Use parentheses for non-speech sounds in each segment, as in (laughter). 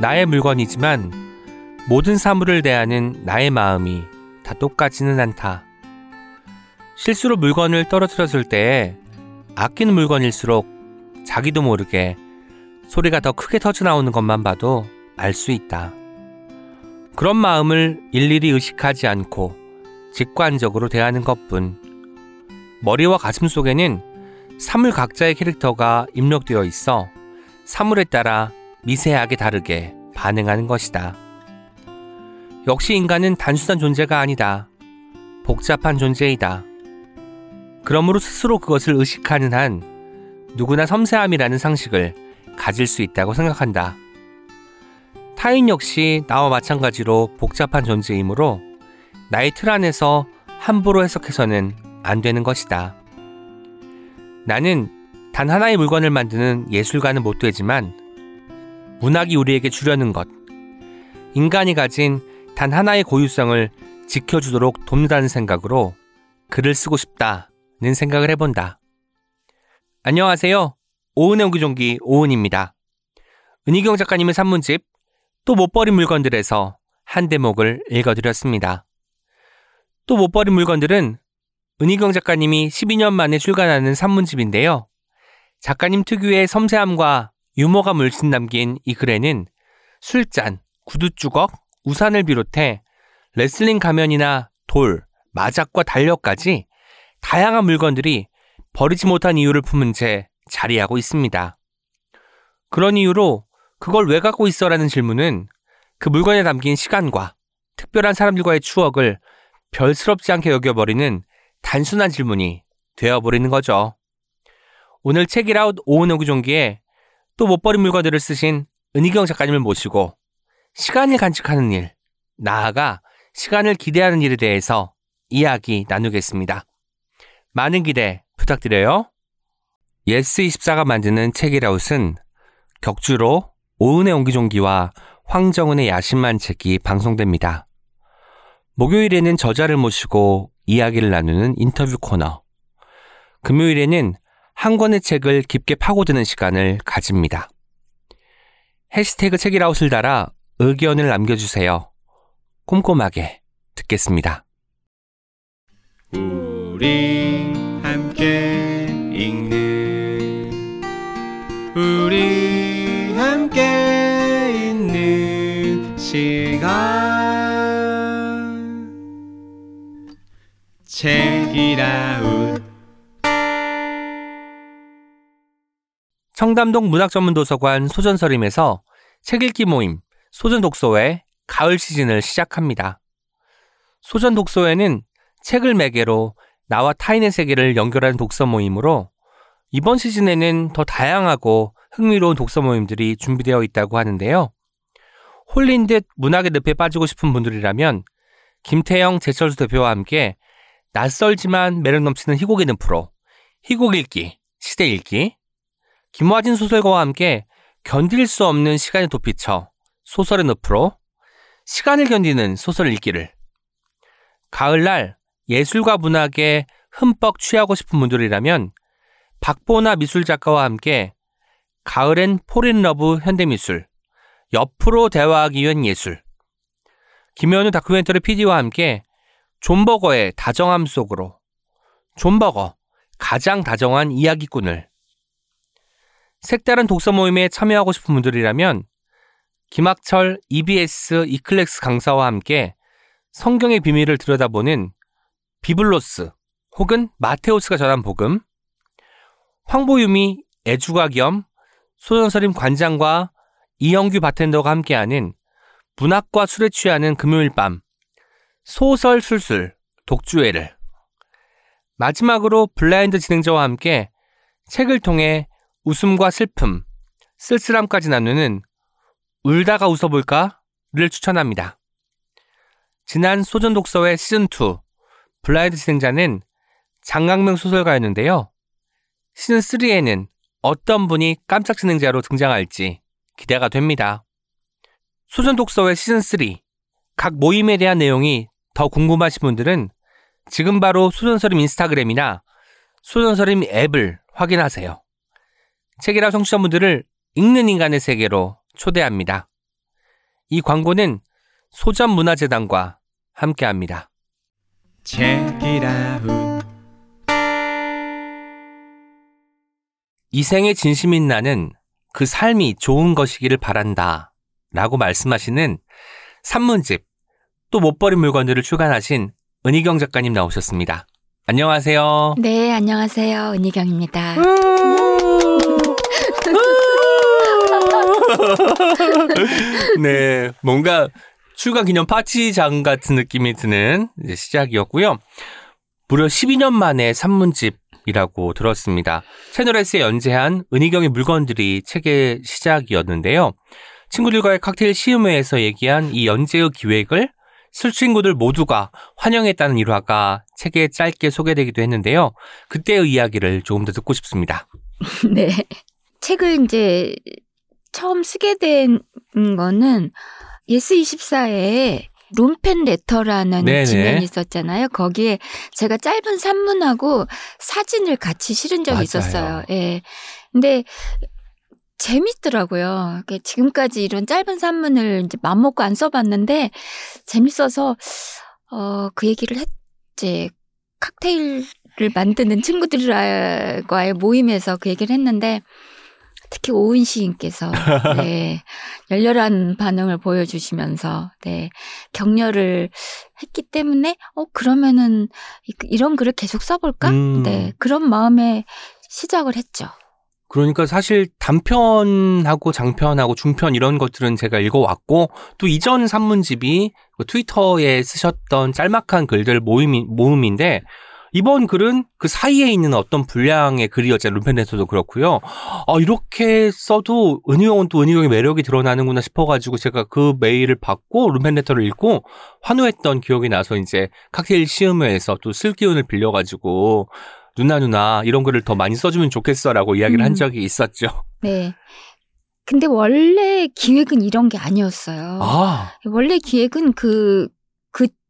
나의 물건이지만 모든 사물을 대하는 나의 마음이 다 똑같지는 않다. 실수로 물건을 떨어뜨렸을 때에 아끼는 물건일수록 자기도 모르게 소리가 더 크게 터져 나오는 것만 봐도 알 수 있다. 그런 마음을 일일이 의식하지 않고 직관적으로 대하는 것뿐. 머리와 가슴 속에는 사물 각자의 캐릭터가 입력되어 있어 사물에 따라 미세하게 다르게 반응하는 것이다. 역시 인간은 단순한 존재가 아니다. 복잡한 존재이다. 그러므로 스스로 그것을 의식하는 한 누구나 섬세함이라는 상식을 가질 수 있다고 생각한다. 타인 역시 나와 마찬가지로 복잡한 존재이므로 나의 틀 안에서 함부로 해석해서는 안 되는 것이다. 나는 단 하나의 물건을 만드는 예술가는 못 되지만 문학이 우리에게 주려는 것, 인간이 가진 단 하나의 고유성을 지켜주도록 돕는다는 생각으로 글을 쓰고 싶다는 생각을 해본다. 안녕하세요. 오은의 옹기종기 오은입니다. 은희경 작가님의 산문집 또 못 버린 물건들에서 한 대목을 읽어드렸습니다. 또 못 버린 물건들은 은희경 작가님이 12년 만에 출간하는 산문집인데요. 작가님 특유의 섬세함과 유머가 물씬 담긴 이 글에는 술잔, 구두주걱, 우산을 비롯해 레슬링 가면이나 돌, 마작과 달력까지 다양한 물건들이 버리지 못한 이유를 품은 채 자리하고 있습니다. 그런 이유로 그걸 왜 갖고 있어라는 질문은 그 물건에 담긴 시간과 특별한 사람들과의 추억을 별스럽지 않게 여겨버리는 단순한 질문이 되어버리는 거죠. 오늘 책읽아웃 오은의 옹기종기에 또 못 버린 물건들을 쓰신 은희경 작가님을 모시고 시간을 간직하는 일, 나아가 시간을 기대하는 일에 대해서 이야기 나누겠습니다. 많은 기대 부탁드려요. 예스24가 만드는 책읽아웃은 격주로 오은의 옹기종기와 황정은의 야심만 책이 방송됩니다. 목요일에는 저자를 모시고 이야기를 나누는 인터뷰 코너. 금요일에는 한 권의 책을 깊게 파고드는 시간을 가집니다. 해시태그 책이라웃을 달아 의견을 남겨주세요. 꼼꼼하게 듣겠습니다. 우리 함께 읽는 우리 함께 있는 시간 책이라웃 청담동 문학전문도서관 소전서림에서 책 읽기 모임 소전 독서회 가을 시즌을 시작합니다. 소전 독서회는 책을 매개로 나와 타인의 세계를 연결하는 독서 모임으로 이번 시즌에는 더 다양하고 흥미로운 독서 모임들이 준비되어 있다고 하는데요. 홀린 듯 문학의 늪에 빠지고 싶은 분들이라면 김태영, 제철수 대표와 함께 낯설지만 매력 넘치는 희곡의 늪으로 희곡 읽기, 시대 읽기, 김화진 소설가와 함께 견딜 수 없는 시간의 도피처 소설의 늪으로 시간을 견디는 소설 읽기를. 가을날 예술과 문학에 흠뻑 취하고 싶은 분들이라면 박보나 미술 작가와 함께 가을엔 fall in love 현대미술 옆으로 대화하기 위한 예술 김현우 다큐멘터리 PD와 함께 존 버거의 다정함 속으로 존 버거 가장 다정한 이야기꾼을 색다른 독서 모임에 참여하고 싶은 분들이라면 김학철 EBS 이클렉스 강사와 함께 성경의 비밀을 들여다보는 비블로스 혹은 마테오스가 전한 복음, 황보유미 애주가 겸 소전서림 관장과 이영규 바텐더가 함께하는 문학과 술에 취하는 금요일 밤 소설 술술 독주회를 마지막으로 블라인드 진행자와 함께 책을 통해 웃음과 슬픔, 쓸쓸함까지 나누는 울다가 웃어볼까를 추천합니다. 지난 소전 독서회 시즌2 블라인드 진행자는 장강명 소설가였는데요. 시즌3에는 어떤 분이 깜짝 진행자로 등장할지 기대가 됩니다. 소전 독서회 시즌3 각 모임에 대한 내용이 더 궁금하신 분들은 지금 바로 소전서림 인스타그램이나 소전서림 앱을 확인하세요. 책이라 청취자분들을 읽는 인간의 세계로 초대합니다. 이 광고는 소전문화재단과 함께합니다. Check it out. 이 생에 진심인 나는 그 삶이 좋은 것이기를 바란다. 라고 말씀하시는 산문집 또 못 버린 물건들을 출간하신 은희경 작가님 나오셨습니다. 안녕하세요. 네, 안녕하세요. 은희경입니다. (laughs) 네, 뭔가 출간 기념 파티장 같은 느낌이 드는 이제 시작이었고요. 무려 12년 만에 산문집이라고 들었습니다. 채널S에 연재한 은희경의 물건들이 책의 시작이었는데요. 친구들과의 칵테일 시음회에서 얘기한 이 연재의 기획을 술 친구들 모두가 환영했다는 일화가 책에 짧게 소개되기도 했는데요. 그때의 이야기를 조금 더 듣고 싶습니다. (laughs) 네. 책을 이제 처음 쓰게 된 거는 예스24에 룸펜 레터라는 네네. 지면이 있었잖아요. 거기에 제가 짧은 산문하고 사진을 같이 실은 적이 맞아요. 있었어요. 예. 근데 재밌더라고요. 지금까지 이런 짧은 산문을 이제 맘먹고 안 써봤는데 재밌어서 어, 그 얘기를 했지. 칵테일을 만드는 친구들과의 모임에서 그 얘기를 했는데 특히 오은 시인께서 네, (laughs) 열렬한 반응을 보여주시면서 네, 격려를 했기 때문에 어 그러면은 이- 이런 글을 계속 써볼까? 음. 네 그런 마음에 시작을 했죠. 그러니까 사실 단편하고 장편하고 중편 이런 것들은 제가 읽어왔고 또 이전 산문집이 그 트위터에 쓰셨던 짤막한 글들 모임이, 모음인데 이번 글은 그 사이에 있는 어떤 분량의 글이었잖아요. 룸펜에서도 그렇고요. 아, 이렇게 써도 은희경은 또 은희경의 매력이 드러나는구나 싶어가지고 제가 그 메일을 받고 룸펜레터를 읽고 환호했던 기억이 나서 이제 칵테일 시음회에서 또 슬기운을 빌려가지고 누나 누나 이런 글을 더 많이 써주면 좋겠어라고 이야기를 한 음. 적이 있었죠. 네. 근데 원래 기획은 이런 게 아니었어요. 아, 원래 기획은 그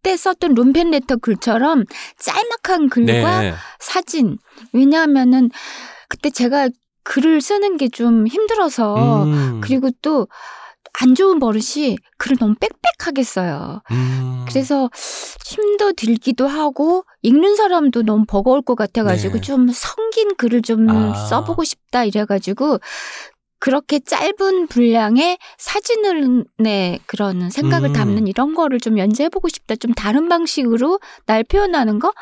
그때 썼던 룸펜 레터 글처럼 짤막한 글과 네. 사진. 왜냐하면은 그때 제가 글을 쓰는 게 좀 힘들어서 음. 그리고 또 안 좋은 버릇이 글을 너무 빽빽하게 써요. 음. 그래서 힘도 들기도 하고 읽는 사람도 너무 버거울 것 같아가지고 네. 좀 성긴 글을 좀 아. 써보고 싶다 이래가지고 그렇게 짧은 분량의 사진을 내 그런 생각을 음. 담는 이런 거를 좀 연재해보고 싶다. 좀 다른 방식으로 날 표현하는 거.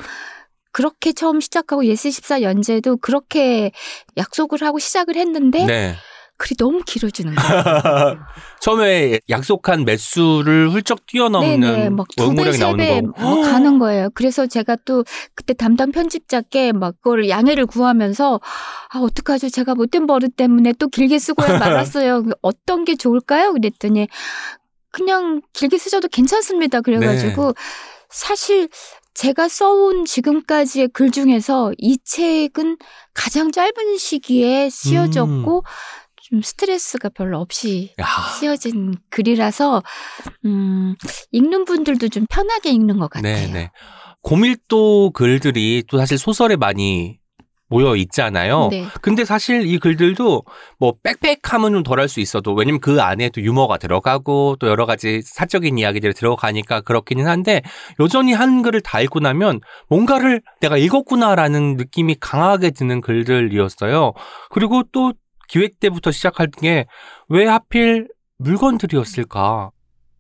그렇게 처음 시작하고 예스24 연재도 그렇게 약속을 하고 시작을 했는데 네. 글이 너무 길어지는 거예요. (laughs) 처음에 약속한 매수를 훌쩍 뛰어넘는 막두 배, 원고량이 세 나오는 배 거고. 뭐 가는 거예요. 그래서 제가 또 그때 담당 편집자께 막 그거를 양해를 구하면서 아 어떡하죠? 제가 못된 버릇 때문에 또 길게 쓰고야 (laughs) 말았어요. 어떤 게 좋을까요? 그랬더니 그냥 길게 쓰셔도 괜찮습니다. 그래가지고 네. 사실 제가 써온 지금까지의 글 중에서 이 책은 가장 짧은 시기에 쓰여졌고 좀 스트레스가 별로 없이 야, 쓰여진 글이라서 음, 읽는 분들도 좀 편하게 읽는 것 같아요. 네, 네. 고밀도 글들이 또 사실 소설에 많이 모여 있잖아요. 네. 근데 사실 이 글들도 뭐 빽빽함은 좀 덜할 수 있어도 왜냐면 그 안에 또 유머가 들어가고 또 여러 가지 사적인 이야기들이 들어가니까 그렇기는 한데 여전히 한 글을 다 읽고 나면 뭔가를 내가 읽었구나라는 느낌이 강하게 드는 글들이었어요. 그리고 또 기획 때부터 시작할 게 왜 하필 물건들이었을까?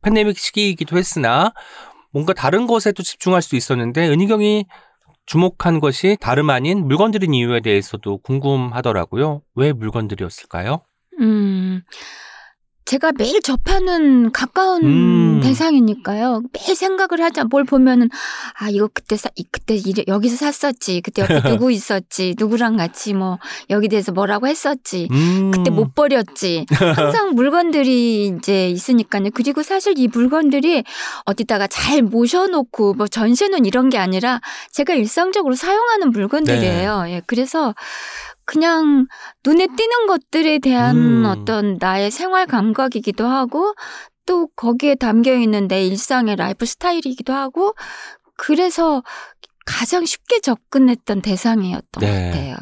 팬데믹 시기이기도 했으나 뭔가 다른 것에 또 집중할 수 있었는데 은희경이 주목한 것이 다름 아닌 물건들인 이유에 대해서도 궁금하더라고요. 왜 물건들이었을까요? 음, 제가 매일 접하는 가까운 음. 대상이니까요. 매일 생각을 하자. 뭘 보면은 아 이거 그때 사, 이- 그때 이래, 여기서 샀었지. 그때 옆에 (laughs) 누구 있었지. 누구랑 같이 뭐 여기 대해서 뭐라고 했었지. 음. 그때 못 버렸지. 항상 (laughs) 물건들이 이제 있으니까요. 그리고 사실 이 물건들이 어디다가 잘 모셔놓고 뭐 전시는 이런 게 아니라 제가 일상적으로 사용하는 물건들이에요. 네. 예, 그래서 그냥 눈에 띄는 것들에 대한 음. 어떤 나의 생활 감각이기도 하고 또 거기에 담겨 있는 내 일상의 라이프 스타일이기도 하고 그래서 가장 쉽게 접근했던 대상이었던 네. 것 같아요.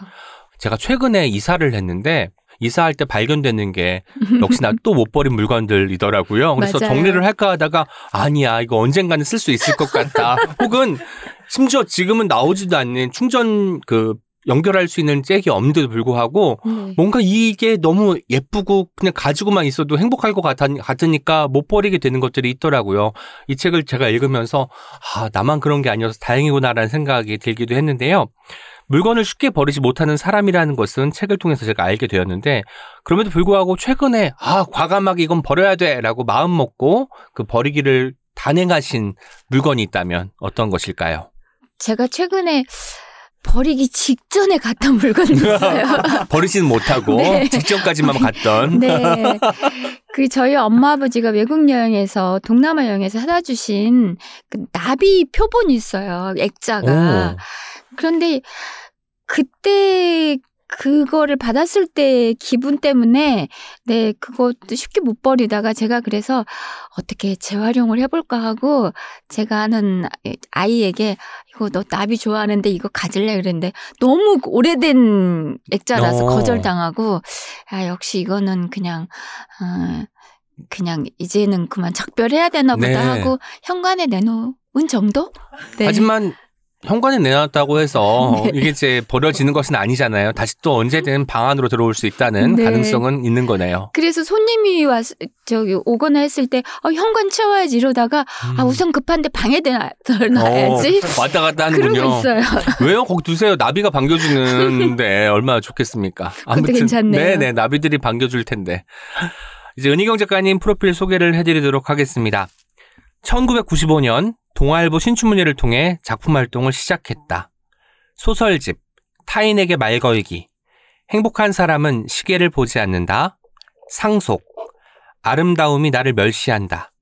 제가 최근에 이사를 했는데 이사할 때 발견되는 게 역시나 또 못 버린 물건들이더라고요. 그래서 맞아요. 정리를 할까 하다가 아니야 이거 언젠가는 쓸 수 있을 것 같다. (laughs) 혹은 심지어 지금은 나오지도 않는 충전 그 연결할 수 있는 잭이 없는데도 불구하고 네. 뭔가 이게 너무 예쁘고 그냥 가지고만 있어도 행복할 것 같아, 같으니까 못 버리게 되는 것들이 있더라고요. 이 책을 제가 읽으면서 아 나만 그런 게 아니어서 다행이구나라는 생각이 들기도 했는데요. 물건을 쉽게 버리지 못하는 사람이라는 것은 책을 통해서 제가 알게 되었는데 그럼에도 불구하고 최근에 아 과감하게 이건 버려야 돼라고 마음 먹고 그 버리기를 단행하신 물건이 있다면 어떤 것일까요? 제가 최근에 버리기 직전에 갔던 (laughs) 물건이 있어요. (laughs) 버리지는 못하고 네. 직전까지만 갔던 네. 그 저희 엄마 아버지가 외국 여행에서 동남아 여행에서 사다 주신 그 나비 표본이 있어요. 액자가. 그런데 그때 그거를 받았을 때 기분 때문에 네 그것도 쉽게 못 버리다가 제가 그래서 어떻게 재활용을 해볼까 하고 제가 아는 아이에게 이거 너 나비 좋아하는데 이거 가질래 그랬는데 너무 오래된 액자라서 어. 거절당하고 아 역시 이거는 그냥 어, 그냥 이제는 그만 작별해야 되나 보다 네. 하고 현관에 내놓은 정도? 네. 하지만 현관에 내놨다고 해서 (laughs) 네. 이게 이제 버려지는 것은 아니잖아요. 다시 또 언제든 방 안으로 들어올 수 있다는 네. 가능성은 있는 거네요. 그래서 손님이 왔 저기 오거나 했을 때 어, 현관 치워야지 이러다가 아 우선 급한데 방에 놔야지 음. 어, 왔다 갔다 (laughs) 하는군요. 있어요. 왜요? 거기 두세요. 나비가 (laughs) 반겨주는데 얼마나 좋겠습니까? 괜찮네요. 네네 나비들이 반겨줄 텐데. 이제 은희경 작가님 프로필 소개를 해드리도록 하겠습니다. 1995년 동아일보 신춘문예를 통해 작품 활동을 시작했다. 소설집 타인에게 말 걸기 행복한 사람은 시계를 보지 않는다. 상속 아름다움이 나를 멸시한다.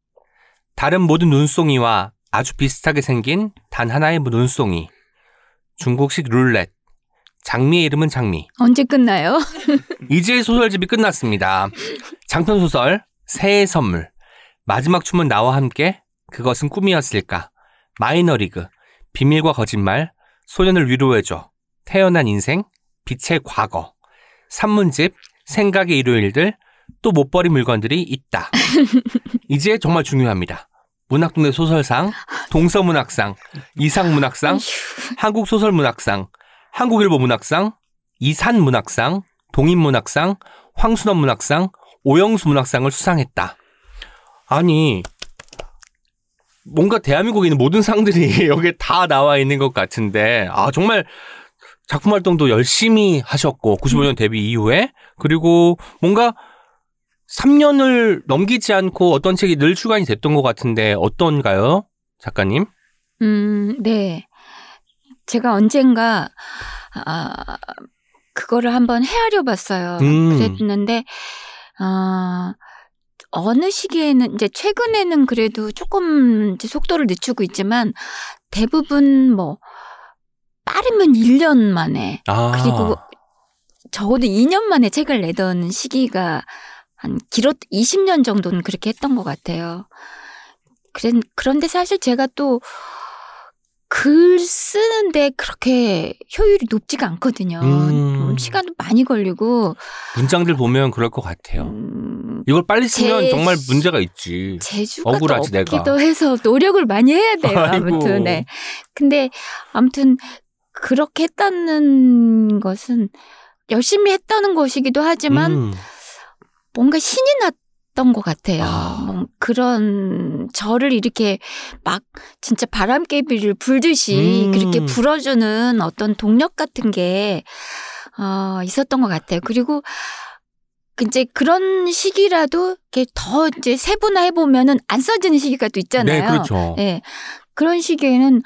다른 모든 눈송이와 아주 비슷하게 생긴 단 하나의 눈송이 중국식 룰렛 장미의 이름은 장미 언제 끝나요? (laughs) 이제 소설집이 끝났습니다. 장편 소설 새해 선물 마지막 춤은 나와 함께 그것은 꿈이었을까 마이너리그 비밀과 거짓말 소년을 위로해줘 태어난 인생 빛의 과거 산문집 생각의 일요일들 또 못 버린 물건들이 있다. (laughs) 이제 정말 중요합니다. 문학동네 소설상, 동서문학상, 이상문학상, 한국소설문학상, 한국일보 문학상, 이산문학상, 동인문학상, 황순원 문학상, 오영수 문학상을 수상했다. 아니, 뭔가 대한민국에 있는 모든 상들이 (laughs) 여기에 다 나와 있는 것 같은데, 아, 정말 작품 활동도 열심히 하셨고, 95년 데뷔 이후에, 그리고 뭔가 3년을 넘기지 않고 어떤 책이 늘 출간이 됐던 것 같은데, 어떤가요? 작가님? 음, 네. 제가 언젠가 아 그거를 한번 헤아려 봤어요. 음. 그랬는데 아 어느 시기에는 이제 최근에는 그래도 조금 이제 속도를 늦추고 있지만 대부분 뭐 빠르면 1년 만에 아. 그리고 적어도 2년 만에 책을 내던 시기가 한 길었 20년 정도는 그렇게 했던 것 같아요. 그런 그런데 사실 제가 또 글 쓰는데 그렇게 효율이 높지가 않거든요. 음. 음, 시간도 많이 걸리고 문장들 보면 그럴 것 같아요. 음, 이걸 빨리 쓰면 제- 정말 문제가 있지. 재주가 또 억울하지, 없기도 내가. 해서 노력을 많이 해야 돼요. (laughs) 아이고. 아무튼 네. 근데 아무튼 그렇게 했다는 것은 열심히 했다는 것이기도 하지만 음. 뭔가 신이 났던 것 같아요. 아. 뭐 그런 저를 이렇게 막 진짜 바람개비를 불듯이 음. 그렇게 불어주는 어떤 동력 같은 게 어, 있었던 것 같아요. 그리고 이제 그런 시기라도 이렇게 더 이제 세분화해 보면은 안 써지는 시기가 또 있잖아요. 네, 그렇죠. 예. 그런 시기에는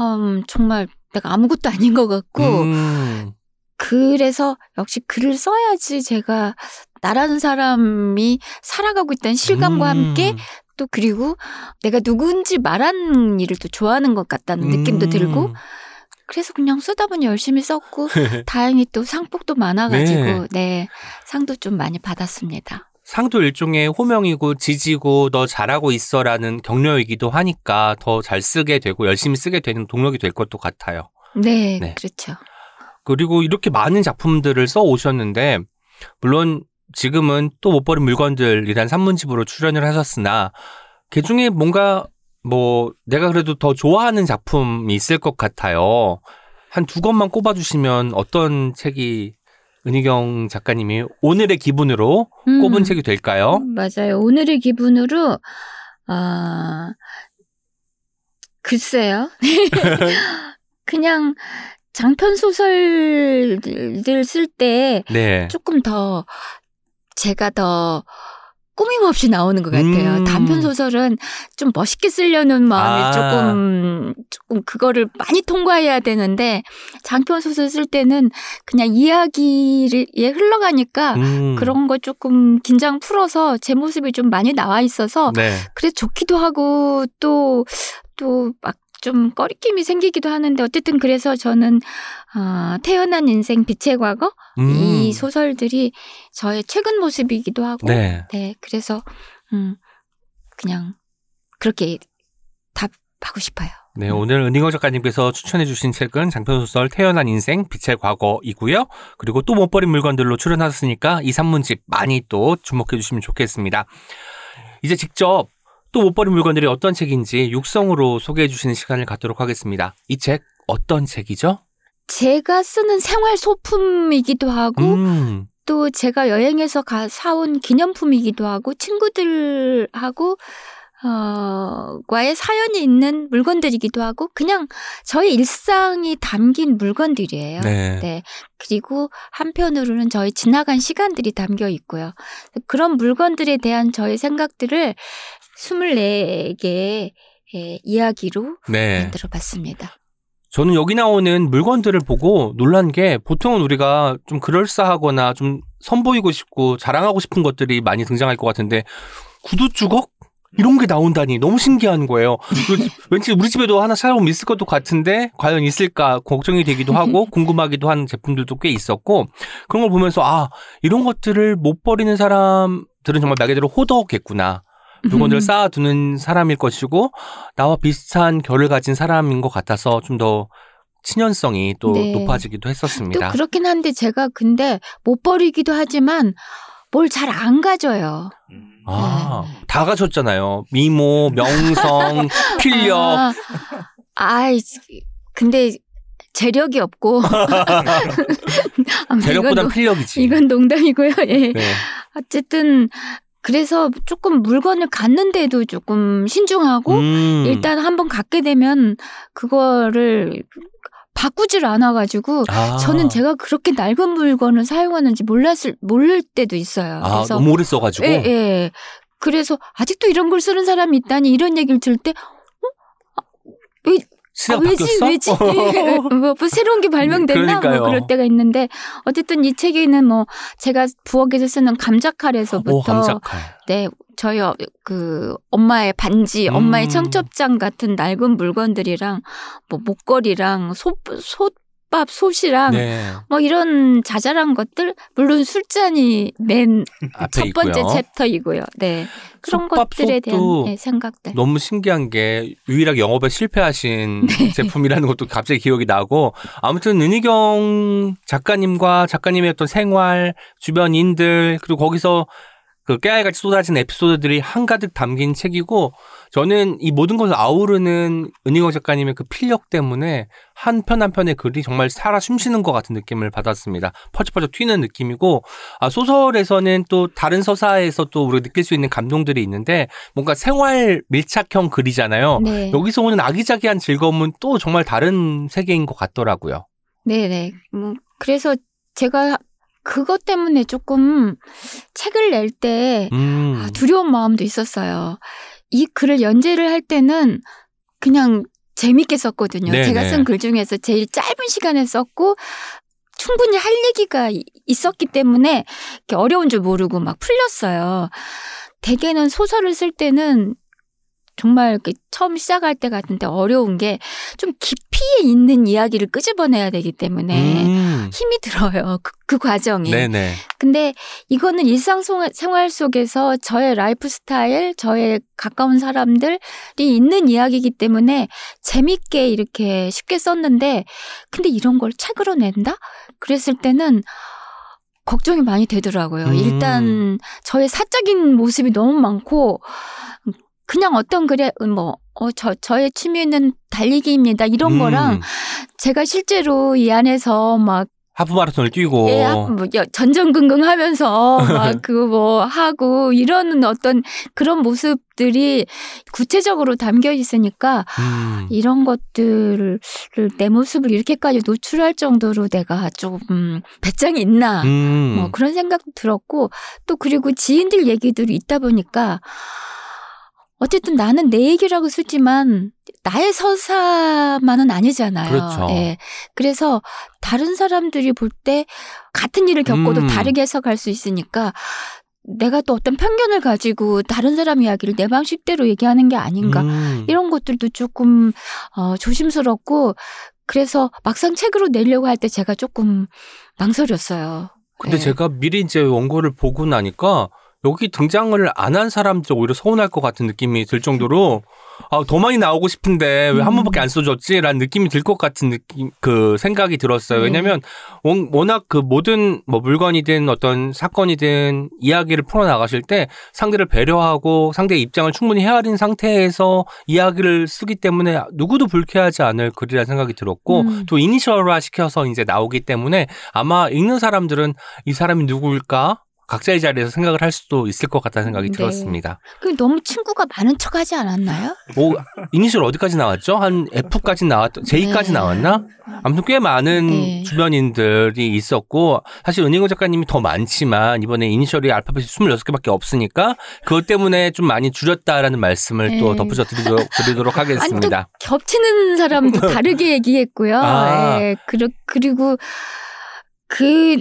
음, 정말 내가 아무것도 아닌 것 같고 음. 그래서 역시 글을 써야지 제가 나라는 사람이 살아가고 있다는 실감과 음. 함께 또 그리고 내가 누군지 말하는 일을 또 좋아하는 것 같다는 느낌도 음. 들고 그래서 그냥 쓰다 보니 열심히 썼고 (laughs) 다행히 또 상복도 많아가지고 네. 네. 상도 좀 많이 받았습니다. 상도 일종의 호명이고 지지고 너 잘하고 있어라는 격려이기도 하니까 더 잘 쓰게 되고 열심히 쓰게 되는 동력이 될 것도 같아요. 네, 네. 그렇죠. 그리고 이렇게 많은 작품들을 써 오셨는데 물론 지금은 또 못 버린 물건들이란 산문집으로 출연을 하셨으나 그 중에 뭔가 뭐 내가 그래도 더 좋아하는 작품이 있을 것 같아요. 한 두 권만 꼽아주시면 어떤 책이 은희경 작가님이 오늘의 기분으로 음, 꼽은 책이 될까요? 맞아요. 오늘의 기분으로 아 글쎄요. (laughs) 그냥 장편 소설들 쓸때 네. 조금 더 제가 더 꾸밈 없이 나오는 것 같아요. 음. 단편 소설은 좀 멋있게 쓰려는 마음이 아. 조금 조금 그거를 많이 통과해야 되는데 장편 소설 쓸 때는 그냥 이야기를 예 흘러가니까 음. 그런 거 조금 긴장 풀어서 제 모습이 좀 많이 나와 있어서 네. 그래 좋기도 하고 또 또 막 좀 꺼리낌이 생기기도 하는데 어쨌든 그래서 저는 어, 태어난 인생 빛의 과거 음. 이 소설들이 저의 최근 모습이기도 하고 네. 네, 그래서 음 그냥 그렇게 답하고 싶어요. 네, 오늘 은희경 작가님께서 추천해주신 책은 장편소설 태어난 인생 빛의 과거이고요. 그리고 또 못 버린 물건들로 출연하셨으니까 이 산문집 많이 또 주목해주시면 좋겠습니다. 이제 직접 또 못 버린 물건들이 어떤 책인지 육성으로 소개해 주시는 시간을 갖도록 하겠습니다. 이 책 어떤 책이죠? 제가 쓰는 생활 소품이기도 하고 음, 또 제가 여행에서 가 사온 기념품이기도 하고 친구들하고 어, 과의 사연이 있는 물건들이기도 하고 그냥 저의 일상이 담긴 물건들이에요. 네. 네. 그리고 한편으로는 저의 지나간 시간들이 담겨 있고요. 그런 물건들에 대한 저의 생각들을 24개의 예, 이야기로 네. 만들어 봤습니다. 저는 여기 나오는 물건들을 보고 놀란 게 보통은 우리가 좀 그럴싸하거나 좀 선보이고 싶고 자랑하고 싶은 것들이 많이 등장할 것 같은데 구두 주걱? 이런 게 나온다니 너무 신기한 거예요. (laughs) 그 왠지 우리 집에도 하나 찾아보면 있을 것도 같은데 과연 있을까 걱정이 되기도 하고 (laughs) 궁금하기도 한 제품들도 꽤 있었고 그런 걸 보면서 아 이런 것들을 못 버리는 사람들은 정말 말 그대로 호덕겠구나. 물건들을 쌓아두는 사람일 것이고 나와 비슷한 결을 가진 사람인 것 같아서 좀 더 친연성이 또 네. 높아지기도 또 했었습니다. 그렇긴 한데 제가 근데 못 버리기도 하지만 뭘 잘 안 가져요. 아, 다 가졌잖아요. 미모, 명성, (laughs) 필력. 아, 아이, 근데 재력이 없고. (laughs) 농- 필력이지. 이건 농담이고요. 예. 네. 어쨌든 그래서 조금 물건을 갖는데도 조금 신중하고 음. 일단 한번 갖게 되면 그거를 바꾸질 않아가지고 아. 저는 제가 그렇게 낡은 물건을 사용하는지 몰랐을 모를 때도 있어요. 아, 그래서 너무 오래 써가지고. 예, 예. 그래서 아직도 이런 걸 쓰는 사람이 있다니 이런 얘기를 들을 때 시대가 아, 왜지 바뀌었어? 왜지 (laughs) 뭐, 뭐 새로운 게 발명됐나 그러니까요. 뭐 그럴 때가 있는데 어쨌든 이 책에는 뭐 제가 부엌에서 쓰는 오, 감자칼에서부터 감자칼. 네 저희 어, 그 엄마의 반지 음. 엄마의 청첩장 같은 낡은 물건들이랑 뭐 목걸이랑 솥 솥밥 솥이랑 네. 뭐 이런 자잘한 것들 물론 술잔이 맨 (laughs) 첫 번째 있고요. 챕터이고요. 네. 그런 것들에 대한 네, 생각들. 너무 신기한 게 유일하게 영업에 실패하신 (laughs) 네. 제품이라는 것도 갑자기 기억이 나고 아무튼 은희경 작가님과 작가님의 어떤 생활 주변인들 그리고 거기서 그 깨알같이 쏟아진 에피소드들이 한가득 담긴 책이고 저는 이 모든 것을 아우르는 은희경 작가님의 그 필력 때문에 한 편 한 편의 글이 정말 살아 숨쉬는 것 같은 느낌을 받았습니다. 퍼져퍼져 튀는 느낌이고 아, 소설에서는 또 다른 서사에서 또 우리가 느낄 수 있는 감동들이 있는데 뭔가 생활 밀착형 글이잖아요. 네. 여기서 오는 아기자기한 즐거움은 또 정말 다른 세계인 것 같더라고요. 네, 네. 뭐 그래서 제가 그것 때문에 조금 책을 낼때 음. 아, 두려운 마음도 있었어요. 이 글을 연재를 할 때는 그냥 재밌게 썼거든요. 네, 제가 네. 쓴글 중에서 제일 짧은 시간에 썼고 충분히 할 얘기가 이- 있었기 때문에 이렇게 어려운 줄 모르고 막 풀렸어요. 대개는 소설을 쓸 때는 정말 이렇게 처음 시작할 때 같은데 어려운 게 좀 깊이에 있는 이야기를 끄집어내야 되기 때문에 음. 힘이 들어요. 그, 그 과정이. 네네. 근데 이거는 일상생활 속에서 저의 라이프 스타일, 저의 가까운 사람들이 있는 이야기이기 때문에 재밌게 이렇게 쉽게 썼는데, 근데 이런 걸 책으로 낸다? 그랬을 때는 걱정이 많이 되더라고요. 음. 일단 저의 사적인 모습이 너무 많고 그냥 어떤 그래 뭐 어, 저, 저의 취미는 달리기입니다. 이런 음. 거랑 제가 실제로 이 안에서 막 하프 마라톤을 뛰고 예, 뭐 여- 전전긍긍 하면서 (laughs) 막 그 뭐 하고 이런 어떤 그런 모습들이 구체적으로 담겨 있으니까 음. 이런 것들을 내 모습을 이렇게까지 노출할 정도로 내가 좀 배짱이 있나 음. 뭐 그런 생각도 들었고 또 그리고 지인들 얘기들이 있다 보니까 어쨌든 나는 내 얘기라고 쓰지만 나의 서사만은 아니잖아요. 그렇죠. 예. 그래서 다른 사람들이 볼 때 같은 일을 겪고도 음. 다르게 해석할 수 있으니까 내가 또 어떤 편견을 가지고 다른 사람 이야기를 내 방식대로 얘기하는 게 아닌가 음. 이런 것들도 조금 어, 조심스럽고 그래서 막상 책으로 내려고 할 때 제가 조금 망설였어요. 근데 네. 제가 미리 이제 원고를 보고 나니까 여기 등장을 안 한 사람들 오히려 서운할 것 같은 느낌이 들 정도로 아, 더 많이 나오고 싶은데 왜한 음. 번밖에 안 써줬지? 라는 느낌이 들 것 같은 느낌, 그 생각이 들었어요. 네. 왜냐면 원- 워낙 그 모든 뭐 물건이든 어떤 사건이든 이야기를 풀어나가실 때 상대를 배려하고 상대의 입장을 충분히 헤아린 상태에서 이야기를 쓰기 때문에 누구도 불쾌하지 않을 글이라는 생각이 들었고 음. 또 이니셜화 시켜서 이제 나오기 때문에 아마 읽는 사람들은 이 사람이 누구일까? 각자의 자리에서 생각을 할 수도 있을 것 같다는 생각이 네. 들었습니다. 그 너무 친구가 많은 척 하지 않았나요? 뭐 이니셜 어디까지 나왔죠? 한 F까지 나왔, J까지 네. 나왔나? 아무튼 꽤 많은 네. 주변인들이 있었고 사실 은희공 작가님이 더 많지만 이번에 이니셜이 알파벳이 26개밖에 없으니까 그것 때문에 좀 많이 줄였다라는 말씀을 또 네. 덧붙여 드리도록, 드리도록 하겠습니다. 겹치는 사람도 (laughs) 다르게 얘기했고요. 아. 예, 그리, 그리고 그,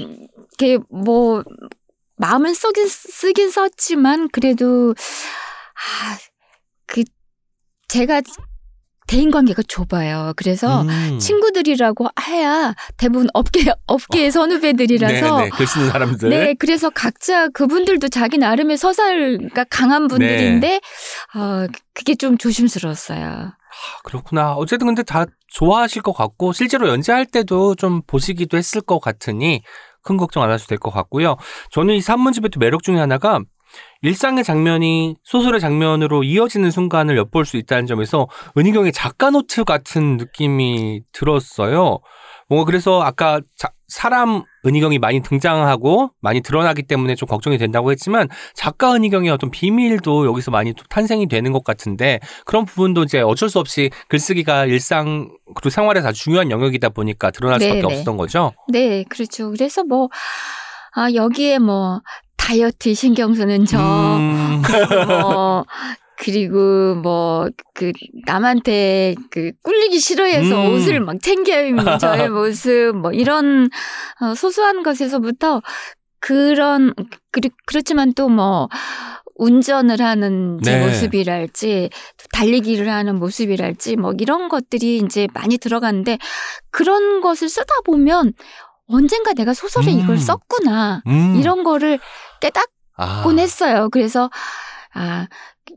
게 뭐, 마음은 쓰긴, 쓰긴 썼지만, 그래도, 아, 그, 제가 대인 관계가 좁아요. 그래서 음. 친구들이라고 해야 대부분 업계, 업계의 선후배들이라서. 네네, 글 쓰는 사람들. 네, 그래서 각자 그분들도 자기 나름의 서사가 강한 분들인데, 어, 그게 좀 조심스러웠어요. 아, 그렇구나. 어쨌든 근데 다 좋아하실 것 같고 실제로 연재할 때도 좀 보시기도 했을 것 같으니 큰 걱정 안 하셔도 될 것 같고요. 저는 이 산문집의 또 매력 중에 하나가 일상의 장면이 소설의 장면으로 이어지는 순간을 엿볼 수 있다는 점에서 은희경의 작가 노트 같은 느낌이 들었어요. 뭔가 그래서 아까 자- 사람 은희경이 많이 등장하고 많이 드러나기 때문에 좀 걱정이 된다고 했지만 작가 은희경의 어떤 비밀도 여기서 많이 또 탄생이 되는 것 같은데 그런 부분도 이제 어쩔 수 없이 글쓰기가 일상 그리고 생활에서 아주 중요한 영역이다 보니까 드러날 수밖에 네네. 없었던 거죠. 네, 그렇죠. 그래서 뭐, 아, 여기에 뭐, 다이어트 신경 쓰는 저, 음. 뭐, 그리고 뭐, 그, 남한테 그, 꿀리기 싫어해서 음. 옷을 막 챙겨 입는 (laughs) 저의 모습, 뭐, 이런, 어, 소소한 것에서부터 그런, 그리, 그렇지만 또 뭐, 운전을 하는 제 네. 모습이랄지, 또 달리기를 하는 모습이랄지, 뭐, 이런 것들이 이제 많이 들어가는데, 그런 것을 쓰다 보면, 언젠가 내가 소설에 음. 이걸 썼구나. 음. 이런 거를 깨닫 아. 곤 했어요. 그래서 아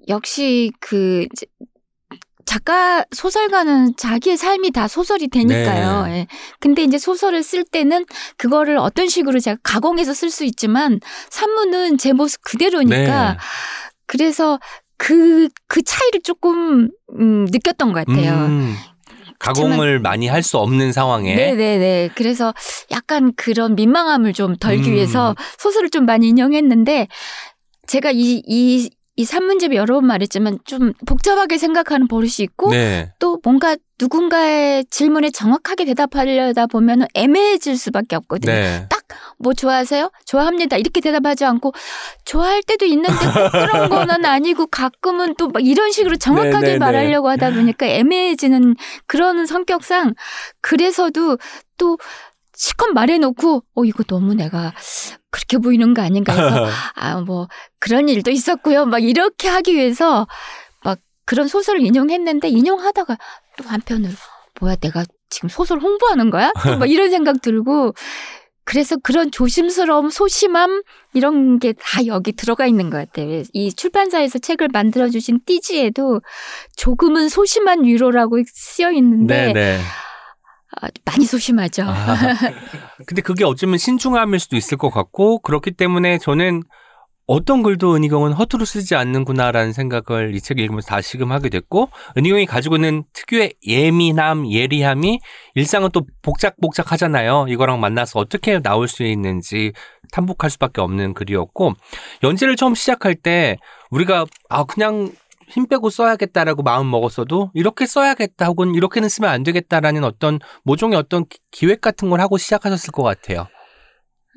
역시 그 작가 소설가는 자기의 삶이 다 소설이 되니까요. 네. 예. 근데 이제 소설을 쓸 때는 그거를 어떤 식으로 제가 가공해서 쓸 수 있지만 산문은 제 모습 그대로니까 네. 그래서 그, 그 차이를 조금, 음, 느꼈던 것 같아요. 음. 가공을 많이 할 수 없는 상황에 네네네. 그래서 약간 그런 민망함을 좀 덜기 음. 위해서 소설을 좀 많이 인용했는데 제가 이, 이, 이 산문집에 여러 번 말했지만 좀 복잡하게 생각하는 버릇이 있고 네. 또 뭔가 누군가의 질문에 정확하게 대답하려다 보면 애매해질 수밖에 없거든요. 네. 뭐 좋아하세요? 좋아합니다. 이렇게 대답하지 않고 좋아할 때도 있는데 꼭 그런 (laughs) 거는 아니고 가끔은 또 막 이런 식으로 정확하게 네네네. 말하려고 하다 보니까 애매해지는 그런 성격상 그래서도 또 실컷 말해놓고 어 이거 너무 내가 그렇게 보이는 거 아닌가 해서 (laughs) 아 뭐 그런 일도 있었고요. 막 이렇게 하기 위해서 막 그런 소설을 인용했는데 인용하다가 또 한편으로 뭐야 내가 지금 소설 홍보하는 거야? 또막 이런 생각 들고 그래서 그런 조심스러움, 소심함 이런 게 다 여기 들어가 있는 것 같아요. 이 출판사에서 책을 만들어 주신 띠지에도 조금은 소심한 위로라고 쓰여 있는데 네, 네. 아, 많이 소심하죠. 아, (laughs) 근데 그게 어쩌면 신중함일 수도 있을 것 같고 그렇기 때문에 저는 어떤 글도 은희경은 허투루 쓰지 않는구나라는 생각을 이책 읽으면서 다시금 하게 됐고 은희경이 가지고 있는 특유의 예민함, 예리함이 일상은 또 복작복작하잖아요. 이거랑 만나서 어떻게 나올 수 있는지 탐복할 수밖에 없는 글이었고 연재를 처음 시작할 때 우리가 아 그냥 힘 빼고 써야겠다라고 마음 먹었어도 이렇게 써야겠다 혹은 이렇게는 쓰면 안 되겠다라는 어떤 모종의 어떤 기- 기획 같은 걸 하고 시작하셨을 것 같아요.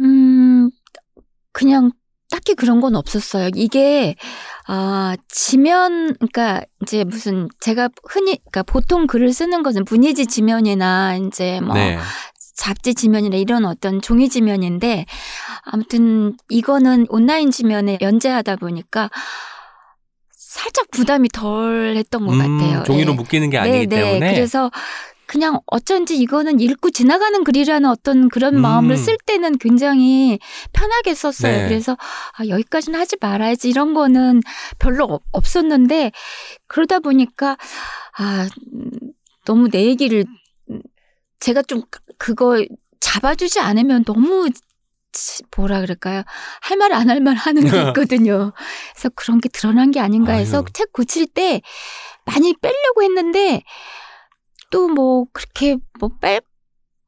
음, 그냥 딱히 그런 건 없었어요. 이게, 아, 지면, 그러니까 이제 무슨 제가 흔히, 그러니까 보통 글을 쓰는 것은 문예지 지면이나 이제 뭐 네. 잡지 지면이나 이런 어떤 종이 지면인데 아무튼 이거는 온라인 지면에 연재하다 보니까 살짝 부담이 덜 했던 것 음, 같아요. 종이로 예. 묶이는 게 아니기 때문에 그래서 그냥 어쩐지 이거는 읽고 지나가는 글이라는 어떤 그런 음. 마음을 쓸 때는 굉장히 편하게 썼어요. 네. 그래서 아, 여기까지는 하지 말아야지 이런 거는 별로 없- 없었는데 그러다 보니까 아 음, 너무 내 얘기를 음, 제가 좀 그- 그거 잡아주지 않으면 너무 치- 뭐라 그럴까요? 할 말 안 할 말 하는 게 (laughs) 있거든요. 그래서 그런 게 드러난 게 아닌가 해서 아유. 책 고칠 때 많이 빼려고 했는데 또 뭐 그렇게 뭐뺄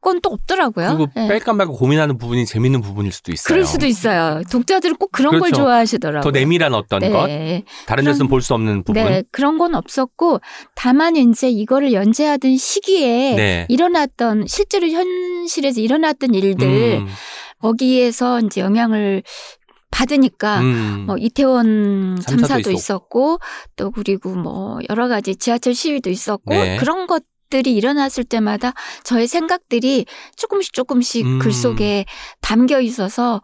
건또 없더라고요. 그리고 예. 뺄까 말까 고민하는 부분이 재밌는 부분일 수도 있어요. 그럴 수도 있어요. 독자들은 꼭 그런 걸 그렇죠. 좋아하시더라고요. 더 내밀한 어떤 것, 네. 다른 그런- 데서는 볼 수 없는 부분. 네, 그런 건 없었고 다만 이제 이거를 연재하던 시기에 네. 일어났던 실제로 현실에서 일어났던 일들 음, 거기에서 이제 영향을 받으니까 음. 뭐 이태원 참사도 있었고. 있었고 또 그리고 뭐 여러 가지 지하철 시위도 있었고 네. 그런 것 들이 일어났을 때마다 저의 생각들이 조금씩 조금씩 음. 글 속에 담겨 있어서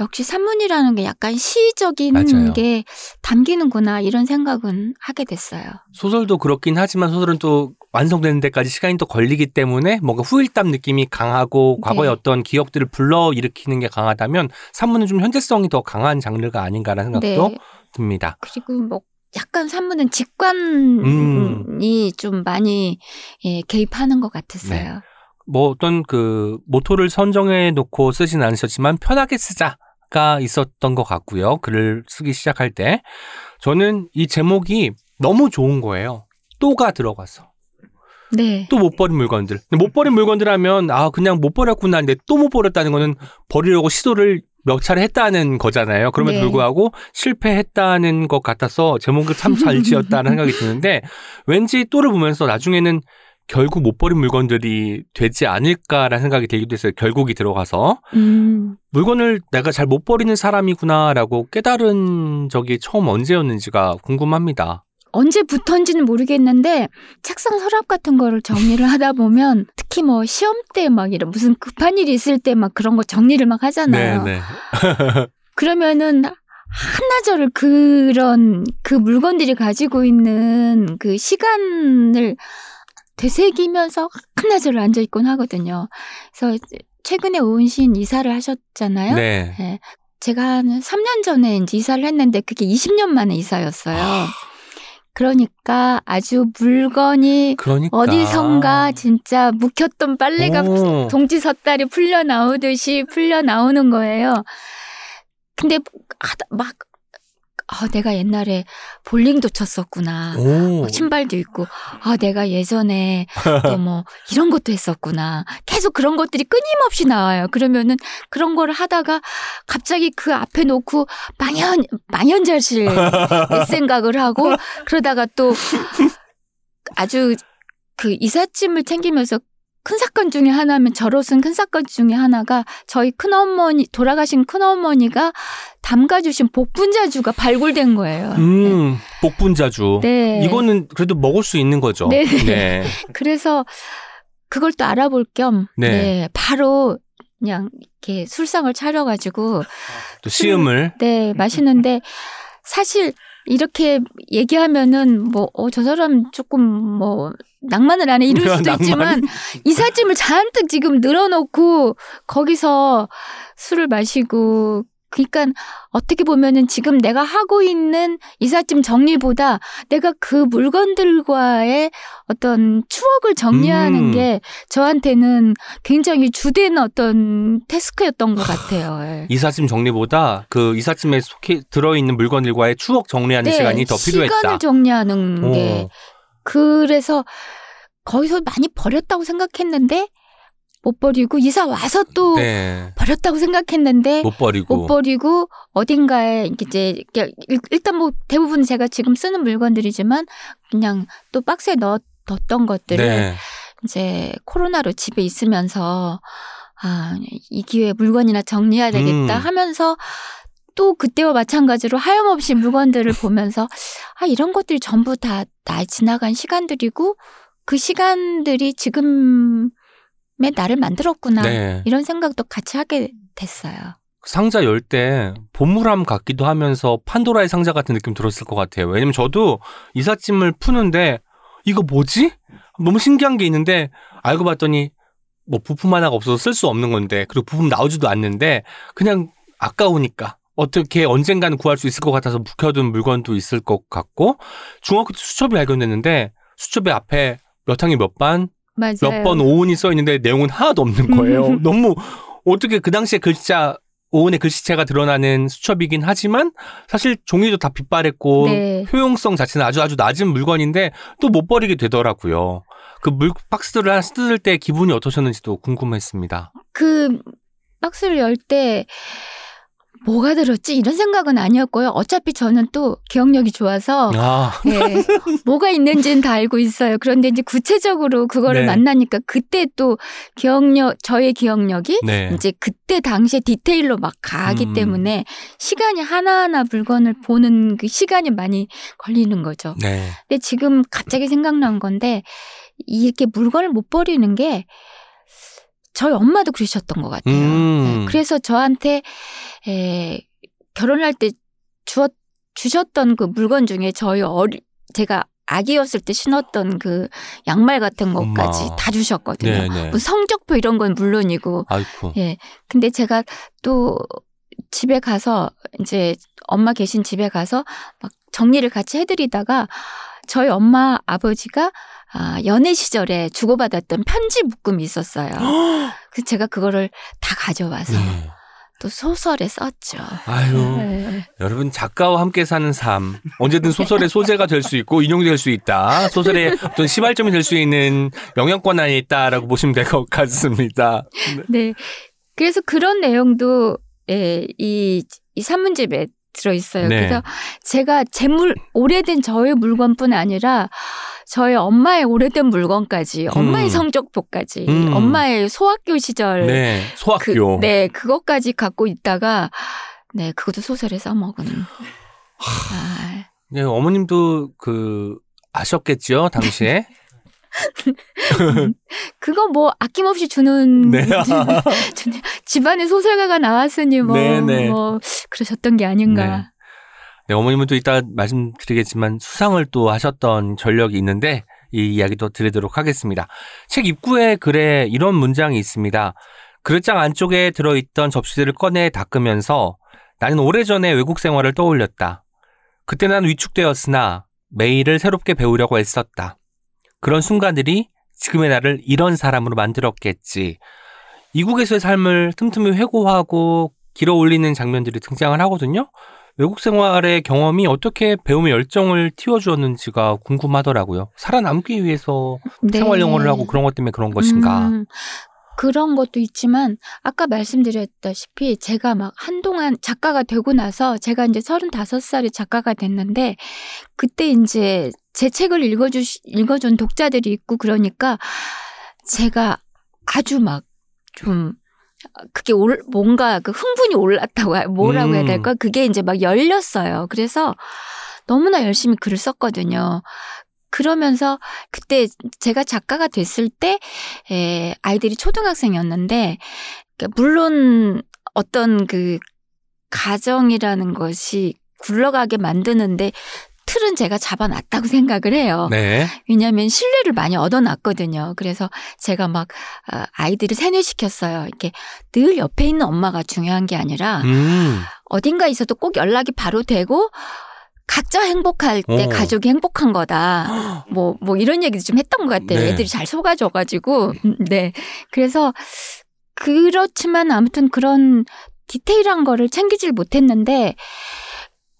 역시 산문이라는 게 약간 시적인 맞아요. 게 담기는구나 이런 생각은 하게 됐어요. 소설도 그렇긴 하지만 소설은 또 완성되는 데까지 시간이 또 걸리기 때문에 뭔가 후일담 느낌이 강하고 과거의 네. 어떤 기억들을 불러 일으키는 게 강하다면 산문은 좀 현재성이 더 강한 장르가 아닌가라는 생각도 네. 듭니다. 그리고 뭐 약간 산문은 직관이 음. 좀 많이 예, 개입하는 것 네. 같았어요. 뭐 어떤 그 모토를 선정해 놓고 쓰진 않으셨지만 편하게 쓰자 가 있었던 것 같고요. 글을 쓰기 시작할 때 저는 이 제목이 너무 좋은 거예요. 또가 들어가서 네. 또 못 버린 물건들. 못 버린 물건들 하면 아 그냥 못 버렸구나 근데 또 못 버렸다는 거는 버리려고 시도를 몇 차례 했다는 거잖아요. 그럼에도 네. 불구하고 실패했다는 것 같아서 제목을 참 잘 지었다는 (laughs) 생각이 드는데 왠지 또를 보면서 나중에는 결국 못 버린 물건들이 되지 않을까라는 생각이 들기도 했어요. 결국이 들어가서 음. 물건을 내가 잘 못 버리는 사람이구나라고 깨달은 적이 처음 언제였는지가 궁금합니다. 언제부터인지는 모르겠는데 책상 서랍 같은 거를 정리를 하다 보면 특히 뭐 시험 때 막 이런 무슨 급한 일이 있을 때 막 그런 거 정리를 막 하잖아요. 네. (laughs) 그러면은 한나절을 그런 그 물건들이 가지고 있는 그 시간을 되새기면서 한나절을 앉아 있곤 하거든요. 그래서 최근에 오은 시인 이사를 하셨잖아요. 네. 제가 한 3년 전에 이제 이사를 했는데 그게 20년 만에 이사였어요. 그러니까 아주 물건이 그러니까 어디선가 진짜 묵혔던 빨래가 오. 동지 섣달이 풀려 나오듯이 풀려 나오는 거예요. 근데 하다 막 아, 내가 옛날에 볼링도 쳤었구나. 오. 신발도 있고, 아, 내가 예전에 또 뭐, (laughs) 이런 것도 했었구나. 계속 그런 것들이 끊임없이 나와요. 그러면은 그런 거를 하다가 갑자기 그 앞에 놓고 망연, 망연자실 (laughs) 생각을 하고, 그러다가 또 아주 그 이삿짐을 챙기면서 큰 사건 중에 하나면 저로서는 큰 사건 중에 하나가 저희 큰어머니 돌아가신 큰어머니가 담가주신 복분자주가 발굴된 거예요. 음, 복분자주. 네. 이거는 그래도 먹을 수 있는 거죠. 네. 네. (laughs) 그래서 그걸 또 알아볼 겸 네. 네. 바로 그냥 이렇게 술상을 차려가지고 또 시음을 네 마시는데 사실 이렇게 얘기하면은 뭐 어 저 사람 조금 뭐 낭만을 안해 이럴 수도 낭만. 있지만 (laughs) 이삿짐을 잔뜩 지금 늘어놓고 거기서 술을 마시고 그러니까 어떻게 보면은 지금 내가 하고 있는 이삿짐 정리보다 내가 그 물건들과의 어떤 추억을 정리하는 음. 게 저한테는 굉장히 주된 어떤 태스크였던 것 같아요. 예. 이삿짐 정리보다 그 이삿짐에 속해 들어있는 물건들과의 추억 정리하는 시간이 더 필요했다. 네, 시간을 정리하는 어. 게 그래서 거기서 많이 버렸다고 생각했는데 못 버리고 이사 와서 또 네. 버렸다고 생각했는데 못 버리고. 못 버리고 어딘가에 이제 일- 일단 뭐 대부분 제가 지금 쓰는 물건들이지만 그냥 또 박스에 넣, 넣었던 것들을 네. 이제 코로나로 집에 있으면서 아, 이 기회에 물건이나 정리해야 되겠다 음. 하면서 또 그때와 마찬가지로 하염없이 물건들을 보면서 아, 이런 것들이 전부 다 나 지나간 시간들이고 그 시간들이 지금의 나를 만들었구나. 네. 이런 생각도 같이 하게 됐어요. 상자 열 때 보물함 같기도 하면서 판도라의 상자 같은 느낌 들었을 것 같아요. 왜냐면 저도 이삿짐을 푸는데 이거 뭐지? 너무 신기한 게 있는데 알고 봤더니 뭐 부품 하나가 없어서 쓸 수 없는 건데 그리고 부품 나오지도 않는데 그냥 아까우니까 어떻게 언젠가는 구할 수 있을 것 같아서 묵혀둔 물건도 있을 것 같고 중학교 때 수첩이 발견됐는데 수첩의 앞에 몇 학년 몇 반. 몇 번 오은이 써 있는데 내용은 하나도 없는 거예요. 너무 어떻게 그 당시에 글자 오은의 글씨체가 드러나는 수첩이긴 하지만 사실 종이도 다 빛바랬고 네. 효용성 자체는 아주 아주 낮은 물건인데 또 못 버리게 되더라고요. 그 물 박스들을 하나 뜯을 때 기분이 어떠셨는지도 궁금했습니다. 그 박스를 열때 뭐가 들었지 이런 생각은 아니었고요. 어차피 저는 또 기억력이 좋아서 아, 네, 뭐가 있는지는 다 알고 있어요. 그런데 이제 구체적으로 그거를 네. 만나니까 그때 또 기억력 저의 기억력이 네. 이제 그때 당시에 디테일로 막 가기 음. 때문에 시간이 하나하나 물건을 보는 그 시간이 많이 걸리는 거죠. 네. 근데 지금 갑자기 생각난 건데 이렇게 물건을 못 버리는 게 저희 엄마도 그러셨던 것 같아요. 음. 네, 그래서 저한테 에, 결혼할 때 주었 주셨던 그 물건 중에 저희 어리 제가 아기였을 때 신었던 그 양말 같은 것까지 엄마. 다 주셨거든요. 네, 네. 뭐 성적표 이런 건 물론이고 아이쿠. 예. 근데 제가 또 집에 가서 이제 엄마 계신 집에 가서 막 정리를 같이 해드리다가 저희 엄마 아버지가 아, 연애 시절에 주고받았던 편지 묶음이 있었어요. (gasps) 그래서 제가 그거를 다 가져와서 네. 또 소설에 썼죠. 아유. 네. 여러분 작가와 함께 사는 삶 언제든 소설의 소재가 될 수 있고 인용될 수 있다 소설의 어떤 시발점이 될 수 있는 영향권 안에 있다라고 보시면 될 것 같습니다. 네. 그래서 그런 내용도 예, 이, 이 산문집에 들어 있어요. 네. 그래서 제가 제 물, 오래된 저의 물건뿐 아니라 저희 엄마의 오래된 물건까지, 엄마의 음. 성적표까지, 음. 엄마의 소학교 시절 네 그, 소학교 네, 그것까지 갖고 있다가 네, 그것도 소설에 써먹은. 아, 네, 어머님도 그 아셨겠죠 당시에 (laughs) 그거 뭐 아낌없이 주는 네. (laughs) 집안에 소설가가 나왔으니 뭐, 네, 네. 뭐 그러셨던 게 아닌가. 네, 어머님은 또 이따 말씀드리겠지만 수상을 또 하셨던 전력이 있는데 이 이야기도 드리도록 하겠습니다. 책 입구에 글에 이런 문장이 있습니다. 그릇장 안쪽에 들어있던 접시들을 꺼내 닦으면서 나는 오래전에 외국 생활을 떠올렸다. 그때 난 위축되었으나 매일을 새롭게 배우려고 애썼다. 그런 순간들이 지금의 나를 이런 사람으로 만들었겠지. 이국에서의 삶을 틈틈이 회고하고 길어 올리는 장면들이 등장을 하거든요. 외국 생활의 경험이 어떻게 배움의 열정을 틔워주었는지가 궁금하더라고요. 살아남기 위해서 네. 생활 영어를 하고 그런 것 때문에 그런 것인가. 음, 그런 것도 있지만 아까 말씀드렸다시피 제가 막 한동안 작가가 되고 나서 제가 이제 35살에 작가가 됐는데 그때 이제 제 책을 읽어주 읽어준 독자들이 있고 그러니까 제가 아주 막 좀 그게 올, 뭔가 그 흥분이 올랐다고 해- 뭐라고 해야 음. 될까? 그게 이제 막 열렸어요. 그래서 너무나 열심히 글을 썼거든요. 그러면서 그때 제가 작가가 됐을 때 에, 아이들이 초등학생이었는데 그러니까 물론 어떤 그 가정이라는 것이 굴러가게 만드는데 틀은 제가 잡아놨다고 생각을 해요. 네. 왜냐하면 신뢰를 많이 얻어놨거든요. 그래서 제가 막 아, 아이들을 세뇌시켰어요. 이렇게 늘 옆에 있는 엄마가 중요한 게 아니라 음. 어딘가 있어도 꼭 연락이 바로 되고 각자 행복할 때 어. 가족이 행복한 거다. (gasps) 뭐, 뭐 이런 얘기도 좀 했던 것 같아요. 네. 애들이 잘 속아줘가지고. 네. 그래서 그렇지만 아무튼 그런 디테일한 거를 챙기질 못했는데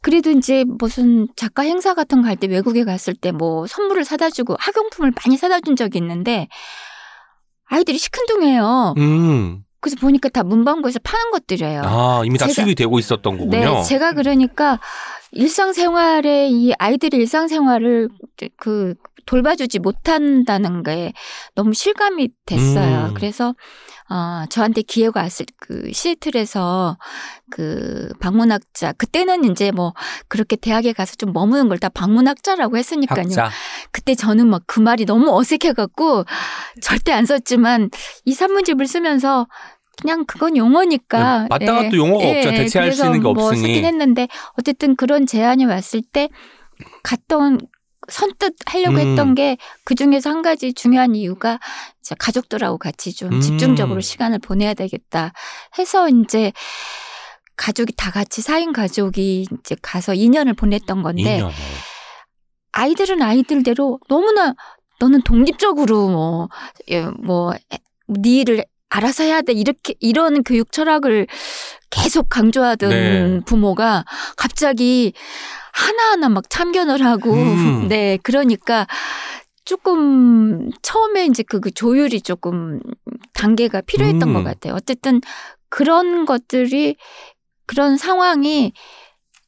그래도 이제 무슨 작가 행사 같은 거 할 때 외국에 갔을 때 뭐 선물을 사다 주고 학용품을 많이 사다 준 적이 있는데 아이들이 시큰둥해요. 음. 그래서 보니까 다 문방구에서 파는 것들이에요. 아, 이미 다 제가- 수입이 되고 있었던 거군요. 네, 제가 그러니까 일상생활에 이 아이들의 일상생활을 그 돌봐주지 못한다는 게 너무 실감이 됐어요. 음. 그래서 어 저한테 기회가 왔을 그 시애틀에서 그 방문학자 그때는 이제 뭐 그렇게 대학에 가서 좀 머무는 걸 다 방문학자라고 했으니까요. 학자. 그때 저는 막 그 말이 너무 어색해 갖고 절대 안 썼지만 이 산문집을 쓰면서 그냥 그건 용어니까. 네, 마땅한 또 용어가 없죠. 대체할 수 있는 게뭐 없으니. 쓰긴 했는데 어쨌든 그런 제안이 왔을 때 갔던 선뜻 하려고 음. 했던 게 그 중에서 한 가지 중요한 이유가 이제 가족들하고 같이 좀 음. 집중적으로 시간을 보내야 되겠다 해서 이제 가족이 다 같이 4인 가족이 이제 가서 2년을 보냈던 건데 2년. 아이들은 아이들대로 너무나 너는 독립적으로 뭐, 예, 뭐, 네 일을 알아서 해야 돼. 이렇게, 이런 교육 철학을 계속 강조하던 네. 부모가 갑자기 하나하나 막 참견을 하고, 음. (laughs) 네, 그러니까 조금 처음에 이제 그, 그 조율이 조금 단계가 필요했던 음. 것 같아요. 어쨌든 그런 것들이 그런 상황이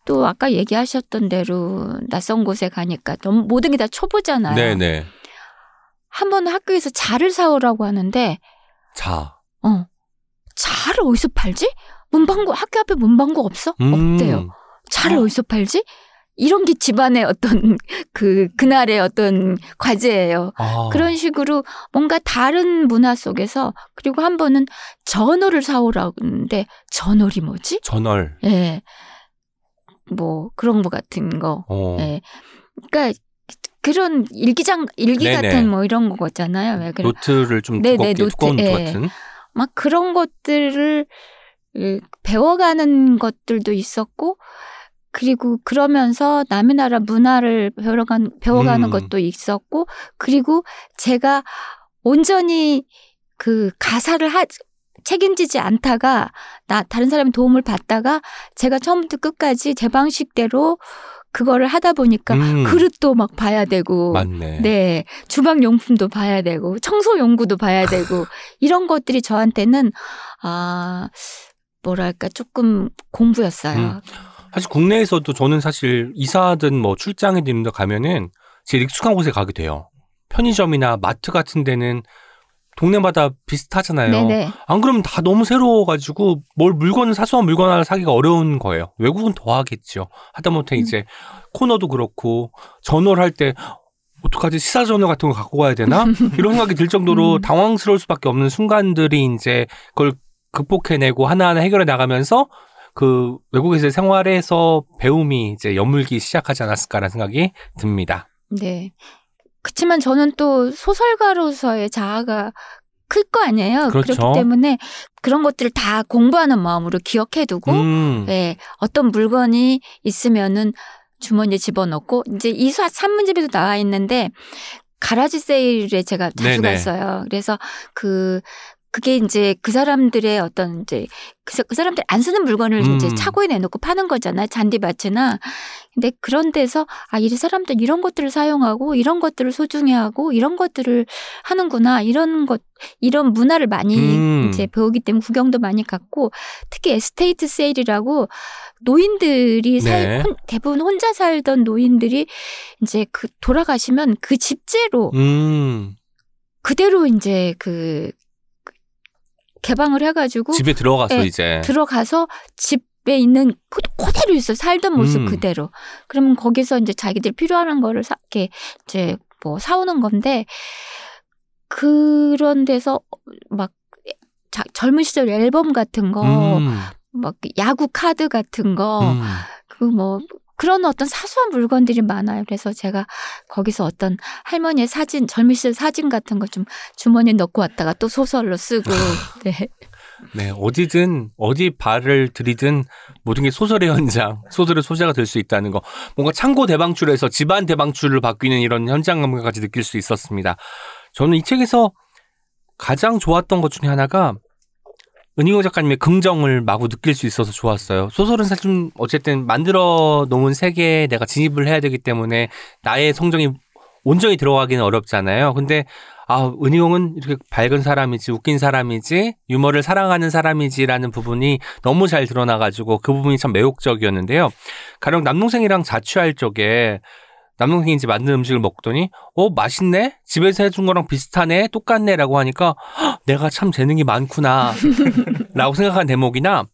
또 아까 얘기하셨던 대로 낯선 곳에 가니까 너무 모든 게 다 초보잖아요. 네네. 한번 학교에서 자를 사오라고 하는데 자. 어 자를 어디서 팔지? 문방구 학교 앞에 문방구 없어? 음. 없대요. 자를 어. 어디서 팔지? 이런 게 집안의 어떤 (laughs) 그 그날의 어떤 과제예요. 아. 그런 식으로 뭔가 다른 문화 속에서 그리고 한 번은 전어를 사오라고 했는데 전어리 뭐지? 전월. 예. 뭐 그런 거 같은 거. 어. 예. 그러니까 그런 일기장 일기 네네. 같은 뭐 이런 거잖아요. 왜 그래? 노트를 좀 네, 두껍게 네, 노트, 두꺼운 예. 같은. 막 그런 것들을 예, 배워가는 것들도 있었고 그리고 그러면서 남의 나라 문화를 배워가는 배워가는 음. 것도 있었고 그리고 제가 온전히 그 가사를 하 책임지지 않다가 나 다른 사람의 도움을 받다가 제가 처음부터 끝까지 제 방식대로 그거를 하다 보니까 음. 그릇도 막 봐야 되고 맞네. 네. 주방 용품도 봐야 되고, 청소 용구도 봐야 되고, 이런 것들이 저한테는, 아, 뭐랄까, 조금 공부였어요. 음. 사실 국내에서도 저는 사실 이사든 뭐 출장이든 가면은 제일 익숙한 곳에 가게 돼요. 편의점이나 마트 같은 데는 동네마다 비슷하잖아요. 네네. 안 그러면 다 너무 새로워가지고 뭘 물건 사소한 물건 하나 사기가 어려운 거예요. 외국은 더 하겠죠. 하다못해 음. 이제 코너도 그렇고 전화를 할때 어떡하지 시사 전화 같은 거 갖고 가야 되나 (laughs) 이런 생각이 들 정도로 음. 당황스러울 수밖에 없는 순간들이 이제 그걸 극복해내고 하나하나 해결해 나가면서 그 외국에서의 생활에서 배움이 이제 여물기 시작하지 않았을까라는 생각이 듭니다. 네. 그치만 저는 또 소설가로서의 자아가 클 거 아니에요. 그렇죠. 그렇기 때문에 그런 것들을 다 공부하는 마음으로 기억해두고, 음. 네, 어떤 물건이 있으면은 주머니에 집어넣고, 이제 이 사- 산문집에도 나와 있는데, 가라지 세일에 제가 자주 네네. 갔어요. 그래서 그, 그게 이제 그 사람들의 어떤 이제 그, 사- 그 사람들 안 쓰는 물건을 음. 이제 차고에 내놓고 파는 거잖아요. 잔디밭이나. 근데 그런 데서 아, 이 사람들 이런 것들을 사용하고 이런 것들을 소중히 하고 이런 것들을 하는구나. 이런 것, 이런 문화를 많이 음. 이제 배우기 때문에 구경도 많이 갔고 특히 에스테이트 세일이라고 노인들이 살, 네. 혼- 대부분 혼자 살던 노인들이 이제 그 돌아가시면 그 집재로 음. 그대로 이제 그그 개방을 해가지고 집에 들어가서 네, 이제 들어가서 집에 있는 그- 그대로 있어 살던 모습 음. 그대로. 그러면 거기서 이제 자기들 필요한 거를 사, 이렇게 이제 뭐 사오는 건데 그런 데서 막 자, 젊은 시절 앨범 같은 거, 음. 막 야구 카드 같은 거, 음. 그뭐 그런 어떤 사소한 물건들이 많아요. 그래서 제가 거기서 어떤 할머니의 사진, 젊으실 사진 같은 거 좀 주머니에 넣고 왔다가 또 소설로 쓰고, (laughs) 네. 네, 어디든 어디 발을 들이든 모든 게 소설의 현장, 소설의 소재가 될 수 있다는 거. 뭔가 창고 대방출에서 집안 대방출을 바뀌는 이런 현장감까지 느낄 수 있었습니다. 저는 이 책에서 가장 좋았던 것 중에 하나가 은희호 작가님의 긍정을 마구 느낄 수 있어서 좋았어요. 소설은 사실 좀 어쨌든 만들어 놓은 세계에 내가 진입을 해야 되기 때문에 나의 성정이 온전히 들어가기는 어렵잖아요. 근데 아, 은희용은 이렇게 밝은 사람이지, 웃긴 사람이지, 유머를 사랑하는 사람이지라는 부분이 너무 잘 드러나가지고 그 부분이 참 매혹적이었는데요. 가령 남동생이랑 자취할 적에 남동생이 이제 만든 음식을 먹더니, 어, 맛있네? 집에서 해준 거랑 비슷하네? 똑같네? 라고 하니까, 헉, 내가 참 재능이 많구나. (laughs) 라고 생각한 대목이나,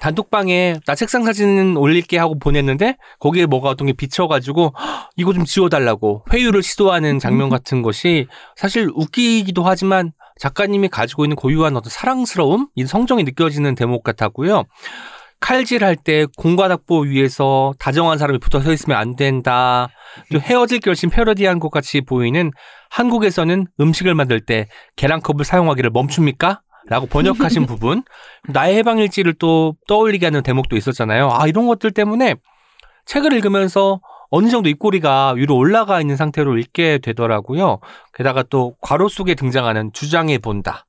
단톡방에 나 책상 사진 올릴게 하고 보냈는데 거기에 뭐가 어떤 게 비쳐가지고 "헉, 이거 좀 지워달라고 회유를 시도하는 장면 같은 것이 사실 웃기기도 하지만 작가님이 가지고 있는 고유한 어떤 사랑스러움, 이 성정이 느껴지는 대목 같았고요. 칼질할 때 공과닥보 위에서 다정한 사람이 붙어 서 있으면 안 된다. 또 헤어질 결심 패러디한 것 같이 보이는 한국에서는 음식을 만들 때 계란컵을 사용하기를 멈춥니까? 라고 번역하신 (laughs) 부분. 나의 해방일지를 또 떠올리게 하는 대목도 있었잖아요. 아, 이런 것들 때문에 책을 읽으면서 어느 정도 입꼬리가 위로 올라가 있는 상태로 읽게 되더라고요. 게다가 또 괄호 속에 등장하는 주장해 본다.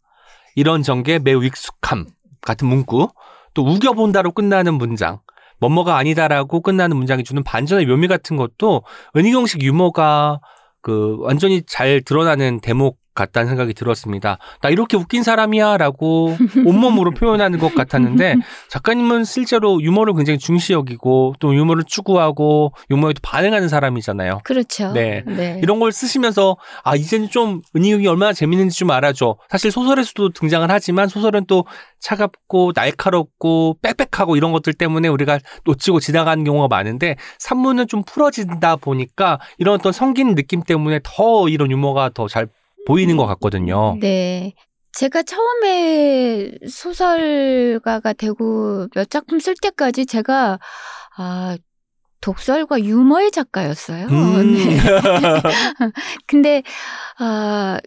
이런 전개 매우 익숙함 같은 문구. 또 우겨본다로 끝나는 문장. 뭐뭐가 아니다라고 끝나는 문장이 주는 반전의 묘미 같은 것도 은희경식 유머가 그 완전히 잘 드러나는 대목 같다는 생각이 들었습니다. 나 이렇게 웃긴 사람이야 라고 온몸으로 표현하는 것 같았는데 (laughs) 작가님은 실제로 유머를 굉장히 중시 여기고 또 유머를 추구하고 유머에 도 반응하는 사람이잖아요. 그렇죠. 네. 이런 걸 쓰시면서 아 이제는 좀 은희용이 얼마나 재밌는지 좀 알아줘. 사실 소설에서도 등장을 하지만 소설은 또 차갑고 날카롭고 빽빽하고 이런 것들 때문에 우리가 놓치고 지나가는 경우가 많은데 산문은 좀 풀어진다 보니까 이런 어떤 성긴 느낌 때문에 더 이런 유머가 더 잘 보이는 것 같거든요. 네. 제가 처음에 소설가가 되고 몇 작품 쓸 때까지 제가 아 독설과 유머의 작가였어요. 음. (laughs) 네. (laughs) 근데 아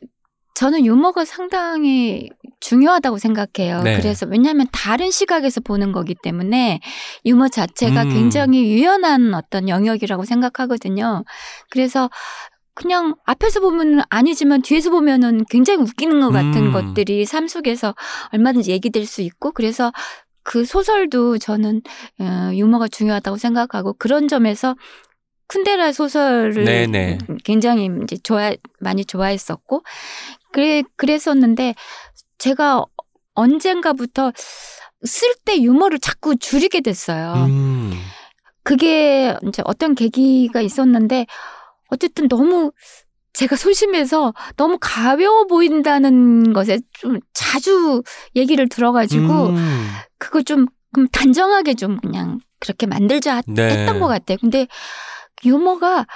저는 유머가 상당히 중요하다고 생각해요. 네. 그래서 왜냐하면 다른 시각에서 보는 거기 때문에 유머 자체가 음. 굉장히 유연한 어떤 영역이라고 생각하거든요. 그래서 그냥 앞에서 보면 아니지만 뒤에서 보면은 굉장히 웃기는 것 같은 음. 것들이 삶 속에서 얼마든지 얘기될 수 있고 그래서 그 소설도 저는 어, 유머가 중요하다고 생각하고 그런 점에서 쿤데라 소설을 네네. 굉장히 이제 좋아 많이 좋아했었고 그래 그랬었는데 제가 언젠가부터 쓸 때 유머를 자꾸 줄이게 됐어요. 음. 그게 이제 어떤 계기가 있었는데 어쨌든 너무 제가 소심해서 너무 가벼워 보인다는 것에 좀 자주 얘기를 들어가지고 음. 그거 좀 그럼 단정하게 좀 그냥 그렇게 만들자 네. 했던 것 같아요. 근데 유머가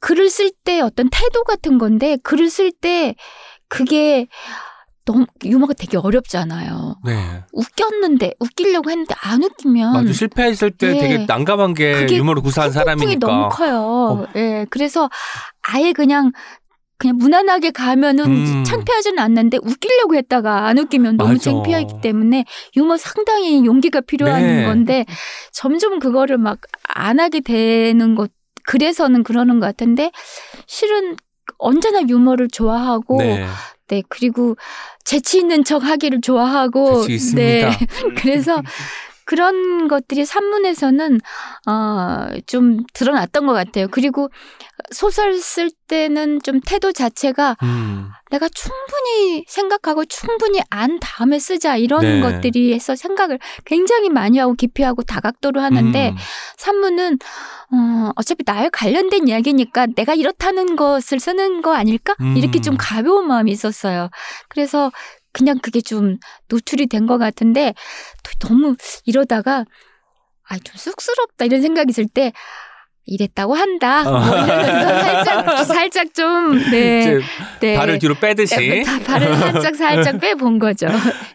글을 쓸 때 어떤 태도 같은 건데 글을 쓸 때 그게 너무 유머가 되게 어렵잖아요. 네. 웃겼는데 웃기려고 했는데 안 웃기면 맞아. 실패했을 때 예. 되게 난감한 게 유머를 구사한 사람이니까. 너무 커요. 어. 예. 그래서 아예 그냥 그냥 무난하게 가면은 음. 창피하지는 않는데 웃기려고 했다가 안 웃기면 너무 맞아. 창피하기 때문에 유머 상당히 용기가 필요한 네. 건데 점점 그거를 막 안 하게 되는 것 그래서는 그러는 것 같은데 실은 언제나 유머를 좋아하고 네. 네, 그리고 재치 있는 척 하기를 좋아하고. 네. (laughs) 그래서 그런 것들이 산문에서는 어, 좀 드러났던 것 같아요. 그리고 소설 쓸 때는 좀 태도 자체가 음. 내가 충분히 생각하고 충분히 안 다음에 쓰자 이런 네. 것들이 해서 생각을 굉장히 많이 하고 깊이 하고 다각도로 하는데 음. 산문은 어, 어차피 나에 관련된 이야기니까 내가 이렇다는 것을 쓰는 거 아닐까? 음. 이렇게 좀 가벼운 마음이 있었어요. 그래서 그냥 그게 좀 노출이 된 것 같은데 또 너무 이러다가 아, 좀 쑥스럽다 이런 생각이 있을 때 이랬다고 한다. 뭐 이러면서 살짝 살짝 좀 네. 네. 발을 뒤로 빼듯이. 다 발을 살짝 살짝 빼본 거죠.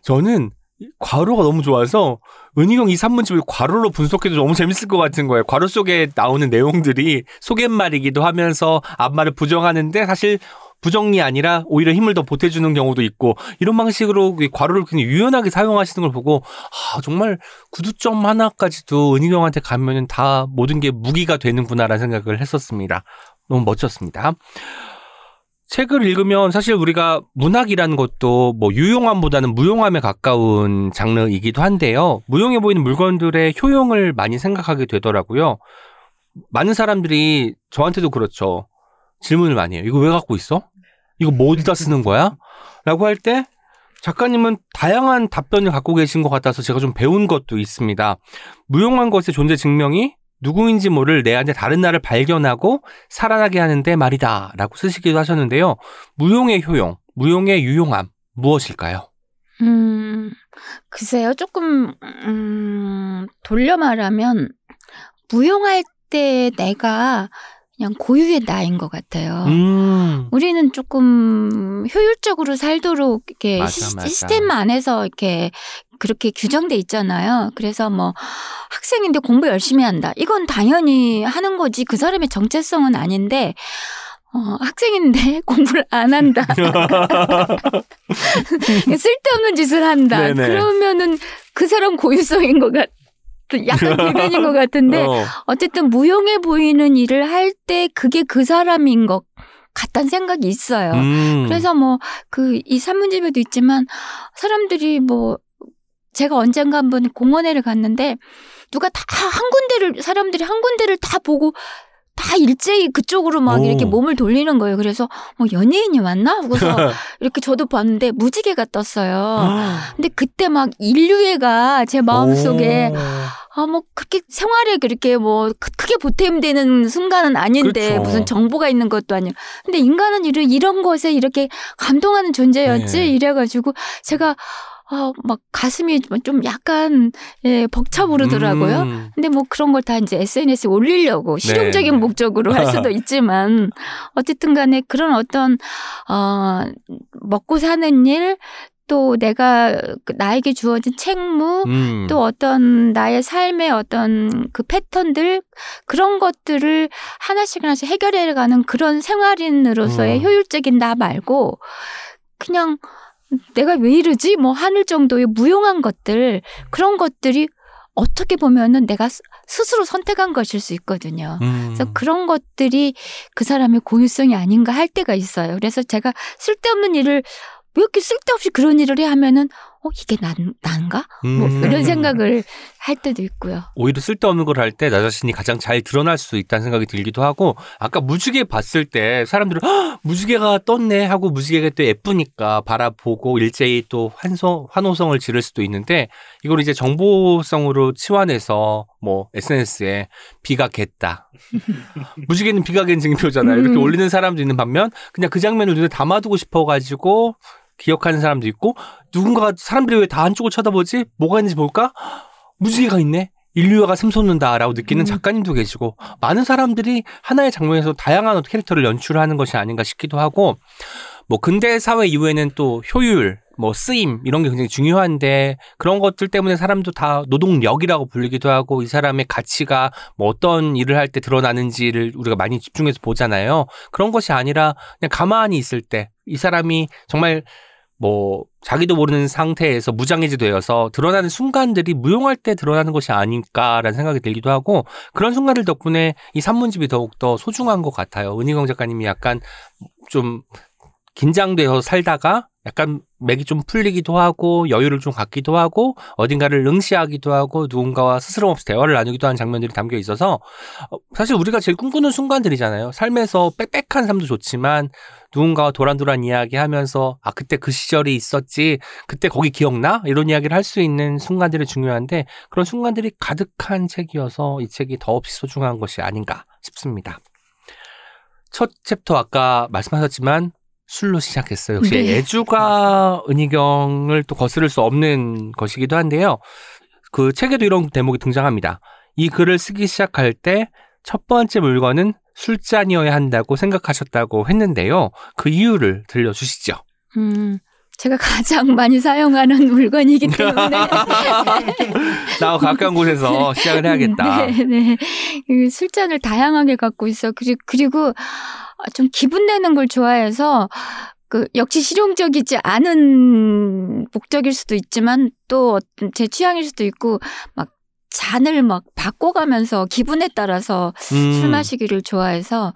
저는 괄호가 너무 좋아서 은희경 이 산문집을 괄호로 분석해도 너무 재밌을 것 같은 거예요. 괄호 속에 나오는 내용들이 속갯말이기도 하면서 앞말을 부정하는데 사실 부정이 아니라 오히려 힘을 더 보태주는 경우도 있고 이런 방식으로 괄호를 굉장히 유연하게 사용하시는 걸 보고 아 정말 구두점 하나까지도 은희경한테 가면은 다 모든 게 무기가 되는구나라는 생각을 했었습니다. 너무 멋졌습니다. 책을 읽으면 사실 우리가 문학이라는 것도 뭐 유용함보다는 무용함에 가까운 장르이기도 한데요. 무용해 보이는 물건들의 효용을 많이 생각하게 되더라고요. 많은 사람들이 저한테도 그렇죠. 질문을 많이 해요. 이거 왜 갖고 있어? 이거 뭐 어디다 쓰는 거야? 라고 할 때 작가님은 다양한 답변을 갖고 계신 것 같아서 제가 좀 배운 것도 있습니다. 무용한 것의 존재 증명이 누구인지 모를 내 안에 다른 나를 발견하고 살아나게 하는데 말이다. 라고 쓰시기도 하셨는데요. 무용의 효용, 무용의 유용함, 무엇일까요? 음, 글쎄요. 조금, 음, 돌려 말하면, 무용할 때 내가 그냥 고유의 나인 것 같아요. 음. 우리는 조금 효율적으로 살도록 이렇게 맞아, 시, 맞아. 시스템 안에서 이렇게 그렇게 규정돼 있잖아요. 그래서 뭐 학생인데 공부 열심히 한다. 이건 당연히 하는 거지. 그 사람의 정체성은 아닌데 어, 학생인데 (laughs) 공부를 안 한다. (laughs) 쓸데없는 짓을 한다. 네네. 그러면은 그 사람 고유성인 것 같. 약간 불변인 것 같은데 (laughs) 어. 어쨌든 무용해 보이는 일을 할 때 그게 그 사람인 것 같다는 생각이 있어요. 음. 그래서 뭐 그 이 산문집에도 있지만 사람들이 뭐 제가 언젠가 한번 공원회를 갔는데 누가 다 한 군데를 사람들이 한 군데를 다 보고 다 일제히 그쪽으로 막 오. 이렇게 몸을 돌리는 거예요. 그래서 뭐 연예인이 왔나? 하고서 (laughs) 이렇게 저도 봤는데 무지개가 떴어요. 근데 그때 막 인류애가 제 마음속에 아, 뭐, 그렇게 생활에 그렇게 뭐, 크- 크게 보탬되는 순간은 아닌데, 그렇죠. 무슨 정보가 있는 것도 아니고. 근데 인간은 이런, 이런 것에 이렇게 감동하는 존재였지? 네. 이래가지고, 제가, 아, 막 가슴이 좀 약간, 예, 벅차오르더라고요. 음. 근데 뭐 그런 걸 다 이제 SNS에 올리려고 실용적인 네. 목적으로 할 (laughs) 수도 있지만, 어쨌든 간에 그런 어떤, 어, 먹고 사는 일, 또 내가 그 나에게 주어진 책무, 음. 또 어떤 나의 삶의 어떤 그 패턴들 그런 것들을 하나씩 하나씩 해결해 가는 그런 생활인으로서의 음. 효율적인 나 말고 그냥 내가 왜 이러지 뭐 하늘 정도의 무용한 것들 그런 것들이 어떻게 보면은 내가 스- 스스로 선택한 것일 수 있거든요. 음. 그래서 그런 것들이 그 사람의 고유성이 아닌가 할 때가 있어요. 그래서 제가 쓸데없는 일을 왜 이렇게 쓸데없이 그런 일을 해 하면은 어 이게 난 난가? 뭐 음. 이런 생각을 할 때도 있고요. 오히려 쓸데없는 걸 할 때 나 자신이 가장 잘 드러날 수 있다는 생각이 들기도 하고 아까 무지개 봤을 때 사람들은 "헉, 무지개가 떴네 하고 무지개가 또 예쁘니까 바라보고 일제히 또 환소, 환호성을 지를 수도 있는데 이걸 이제 정보성으로 치환해서 뭐 SNS에 비가 겠다 (laughs) 무지개는 비가 갠 증표잖아요 이렇게 음. 올리는 사람도 있는 반면 그냥 그 장면을 눈에 담아두고 싶어가지고 기억하는 사람도 있고 누군가가 사람들이 왜 다 한쪽을 쳐다보지 뭐가 있는지 볼까 무지개가 있네. 인류애가 샘솟는다라고 느끼는 음. 작가님도 계시고 많은 사람들이 하나의 장면에서 다양한 캐릭터를 연출하는 것이 아닌가 싶기도 하고 뭐 근대 사회 이후에는 또 효율, 뭐 쓰임 이런 게 굉장히 중요한데 그런 것들 때문에 사람도 다 노동력이라고 불리기도 하고 이 사람의 가치가 뭐 어떤 일을 할 때 드러나는지를 우리가 많이 집중해서 보잖아요. 그런 것이 아니라 그냥 가만히 있을 때 이 사람이 정말 뭐 자기도 모르는 상태에서 무장해제 되어서 드러나는 순간들이 무용할 때 드러나는 것이 아닐까라는 생각이 들기도 하고 그런 순간들 덕분에 이 산문집이 더욱더 소중한 것 같아요. 은희경 작가님이 약간 좀 긴장되어 살다가 약간 맥이 좀 풀리기도 하고 여유를 좀 갖기도 하고 어딘가를 응시하기도 하고 누군가와 스스럼 없이 대화를 나누기도 하는 장면들이 담겨 있어서 어, 사실 우리가 제일 꿈꾸는 순간들이잖아요. 삶에서 빽빽한 삶도 좋지만 누군가와 도란도란 이야기하면서 아 그때 그 시절이 있었지 그때 거기 기억나 이런 이야기를 할 수 있는 순간들이 중요한데 그런 순간들이 가득한 책이어서 이 책이 더없이 소중한 것이 아닌가 싶습니다. 첫 챕터 아까 말씀하셨지만 술로 시작했어요. 역시 네. 애주가 (laughs) 은희경을 또 거스를 수 없는 것이기도 한데요. 그 책에도 이런 대목이 등장합니다. 이 글을 쓰기 시작할 때 첫 번째 물건은 술잔이어야 한다고 생각하셨다고 했는데요. 그 이유를 들려주시죠. 음, 제가 가장 (laughs) 많이 사용하는 물건이기 때문에 (laughs) 나와 가까운 곳에서 시작을 해야겠다. 네, 네. 그 술잔을 다양하게 갖고 있어. 그리- 그리고 좀 기분 내는 걸 좋아해서 그 역시 실용적이지 않은 목적일 수도 있지만 또 제 취향일 수도 있고 막 잔을 막 바꿔가면서 기분에 따라서 음, 술 마시기를 좋아해서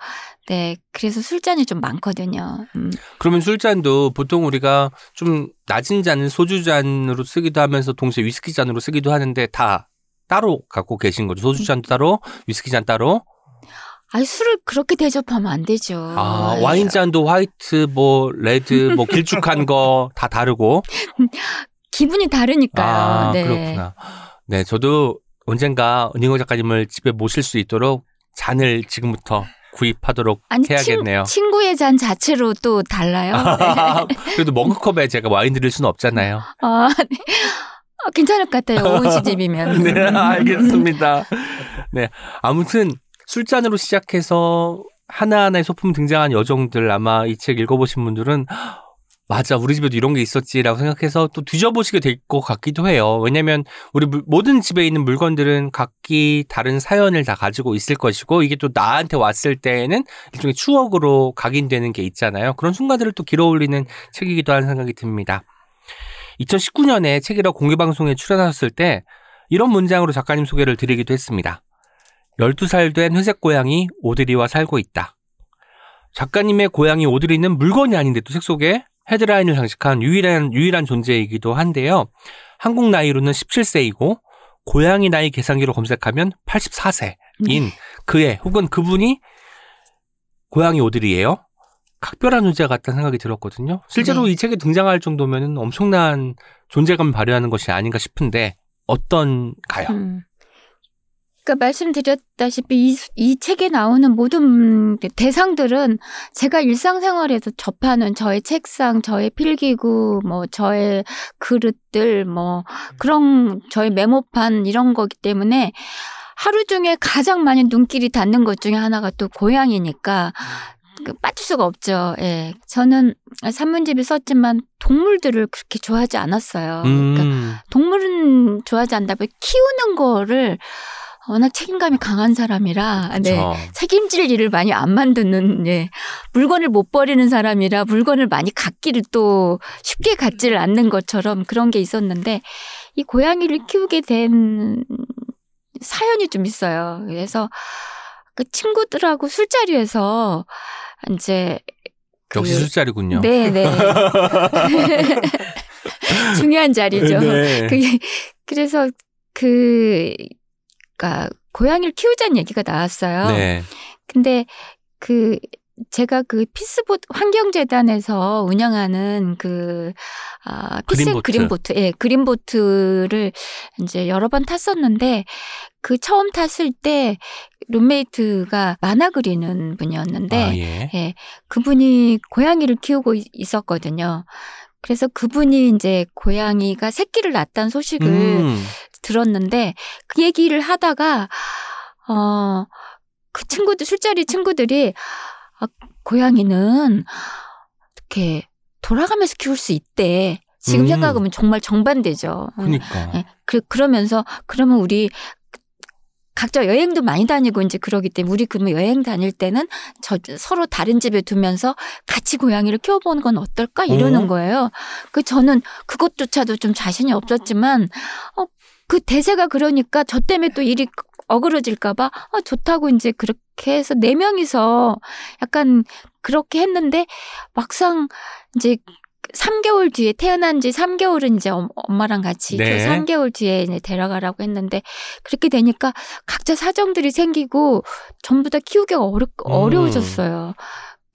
네 그래서 술잔이 좀 많거든요. 음. 그러면 술잔도 보통 우리가 좀 낮은 잔을 소주 잔으로 쓰기도 하면서 동시에 위스키 잔으로 쓰기도 하는데 다 따로 갖고 계신 거죠. 소주 잔 따로, 위스키 잔 따로. 아니 술을 그렇게 대접하면 안 되죠. 아, 예. 와인 잔도 white, 뭐 red, 뭐 (laughs) 길쭉한 거 다 다르고. (laughs) 기분이 다르니까요. 아, 네. 그렇구나. 네, 저도 언젠가 은행호 작가님을 집에 모실 수 있도록 잔을 지금부터 구입하도록 아니 해야겠네요. 친, 친구의 잔 자체로 또 달라요. 네. (laughs) 그래도 머그컵에 제가 와인 드릴 수는 없잖아요. 아, 네. 아, 괜찮을 것 같아요. 오은 씨 집이면. 네, 알겠습니다. 네, 아무튼 술잔으로 시작해서 하나하나의 소품 등장한 여정들 아마 이 책 읽어보신 분들은 맞아 우리 집에도 이런 게 있었지라고 생각해서 또 뒤져보시게 될 것 같기도 해요. 왜냐하면 우리 물- 모든 집에 있는 물건들은 각기 다른 사연을 다 가지고 있을 것이고 이게 또 나한테 왔을 때에는 일종의 추억으로 각인되는 게 있잖아요. 그런 순간들을 또 길어올리는 책이기도 하는 생각이 듭니다. 2019년에 책이라 공개 방송에 출연하셨을 때 이런 문장으로 작가님 소개를 드리기도 했습니다. 12살 된 회색 고양이 오드리와 살고 있다. 작가님의 고양이 오드리는 물건이 아닌데 또 책 속에 헤드라인을 장식한 유일한, 유일한 존재이기도 한데요. 한국 나이로는 17세이고, 고양이 나이 계산기로 검색하면 84세인 네. 그의 혹은 그분이 고양이 오드리예요. 각별한 존재 같다는 생각이 들었거든요. 실제로 네. 이 책에 등장할 정도면 엄청난 존재감을 발휘하는 것이 아닌가 싶은데 어떤가요? 음. 그러니까 말씀드렸다시피 이, 이 책에 나오는 모든 대상들은 제가 일상생활에서 접하는 저의 책상, 저의 필기구, 뭐 저의 그릇들, 뭐 그런 저의 메모판 이런 거기 때문에 하루 중에 가장 많이 눈길이 닿는 것 중에 하나가 또 고양이니까 그 빠질 수가 없죠. 예. 저는 산문집에 썼지만 동물들을 그렇게 좋아하지 않았어요. 그러니까 음, 동물은 좋아하지 않다고 키우는 거를 워낙 책임감이 강한 사람이라 네. 저, 책임질 일을 많이 안 만드는 예. 물건을 못 버리는 사람이라 물건을 많이 갖기를 또 쉽게 갖지를 않는 것처럼 그런 게 있었는데 이 고양이를 키우게 된 사연이 좀 있어요. 그래서 그 친구들하고 술자리에서 이제 그 역시 술자리군요. 네, 네. (laughs) 중요한 자리죠. 네. 그게 그래서 그 그니까 고양이를 키우자는 얘기가 나왔어요. 네. 근데 그 제가 그 피스보트 환경재단에서 운영하는 그 아, 피스 그린보트. 그린보트, 예, 그린보트를 이제 여러 번 탔었는데 그 처음 탔을 때 룸메이트가 만화 그리는 분이었는데 아, 예. 예, 그분이 고양이를 키우고 있- 있었거든요. 그래서 그분이 이제 고양이가 새끼를 낳았다는 소식을 음, 들었는데 그 얘기를 하다가 어 그 친구들 술자리 친구들이 아, 고양이는 이렇게 돌아가면서 키울 수 있대. 지금 음. 생각하면 정말 정반대죠. 음. 그니까. 예, 그 그러면서 그러면 우리 각자 여행도 많이 다니고 이제 그러기 때문에 우리 그러면 여행 다닐 때는 저 서로 다른 집에 두면서 같이 고양이를 키워보는 건 어떨까 이러는 어. 거예요. 그 저는 그것조차도 좀 자신이 없었지만 어, 그 대세가 그러니까 저 때문에 또 일이 어그러질까봐 어, 좋다고 이제 그렇게 해서 네 명이서 약간 그렇게 했는데 막상 이제 3개월 뒤에 태어난 지 3개월은 이제 엄- 엄마랑 같이 네. 그 3개월 뒤에 이제 데려가라고 했는데 그렇게 되니까 각자 사정들이 생기고 전부 다 키우기가 어려, 음. 어려워졌어요.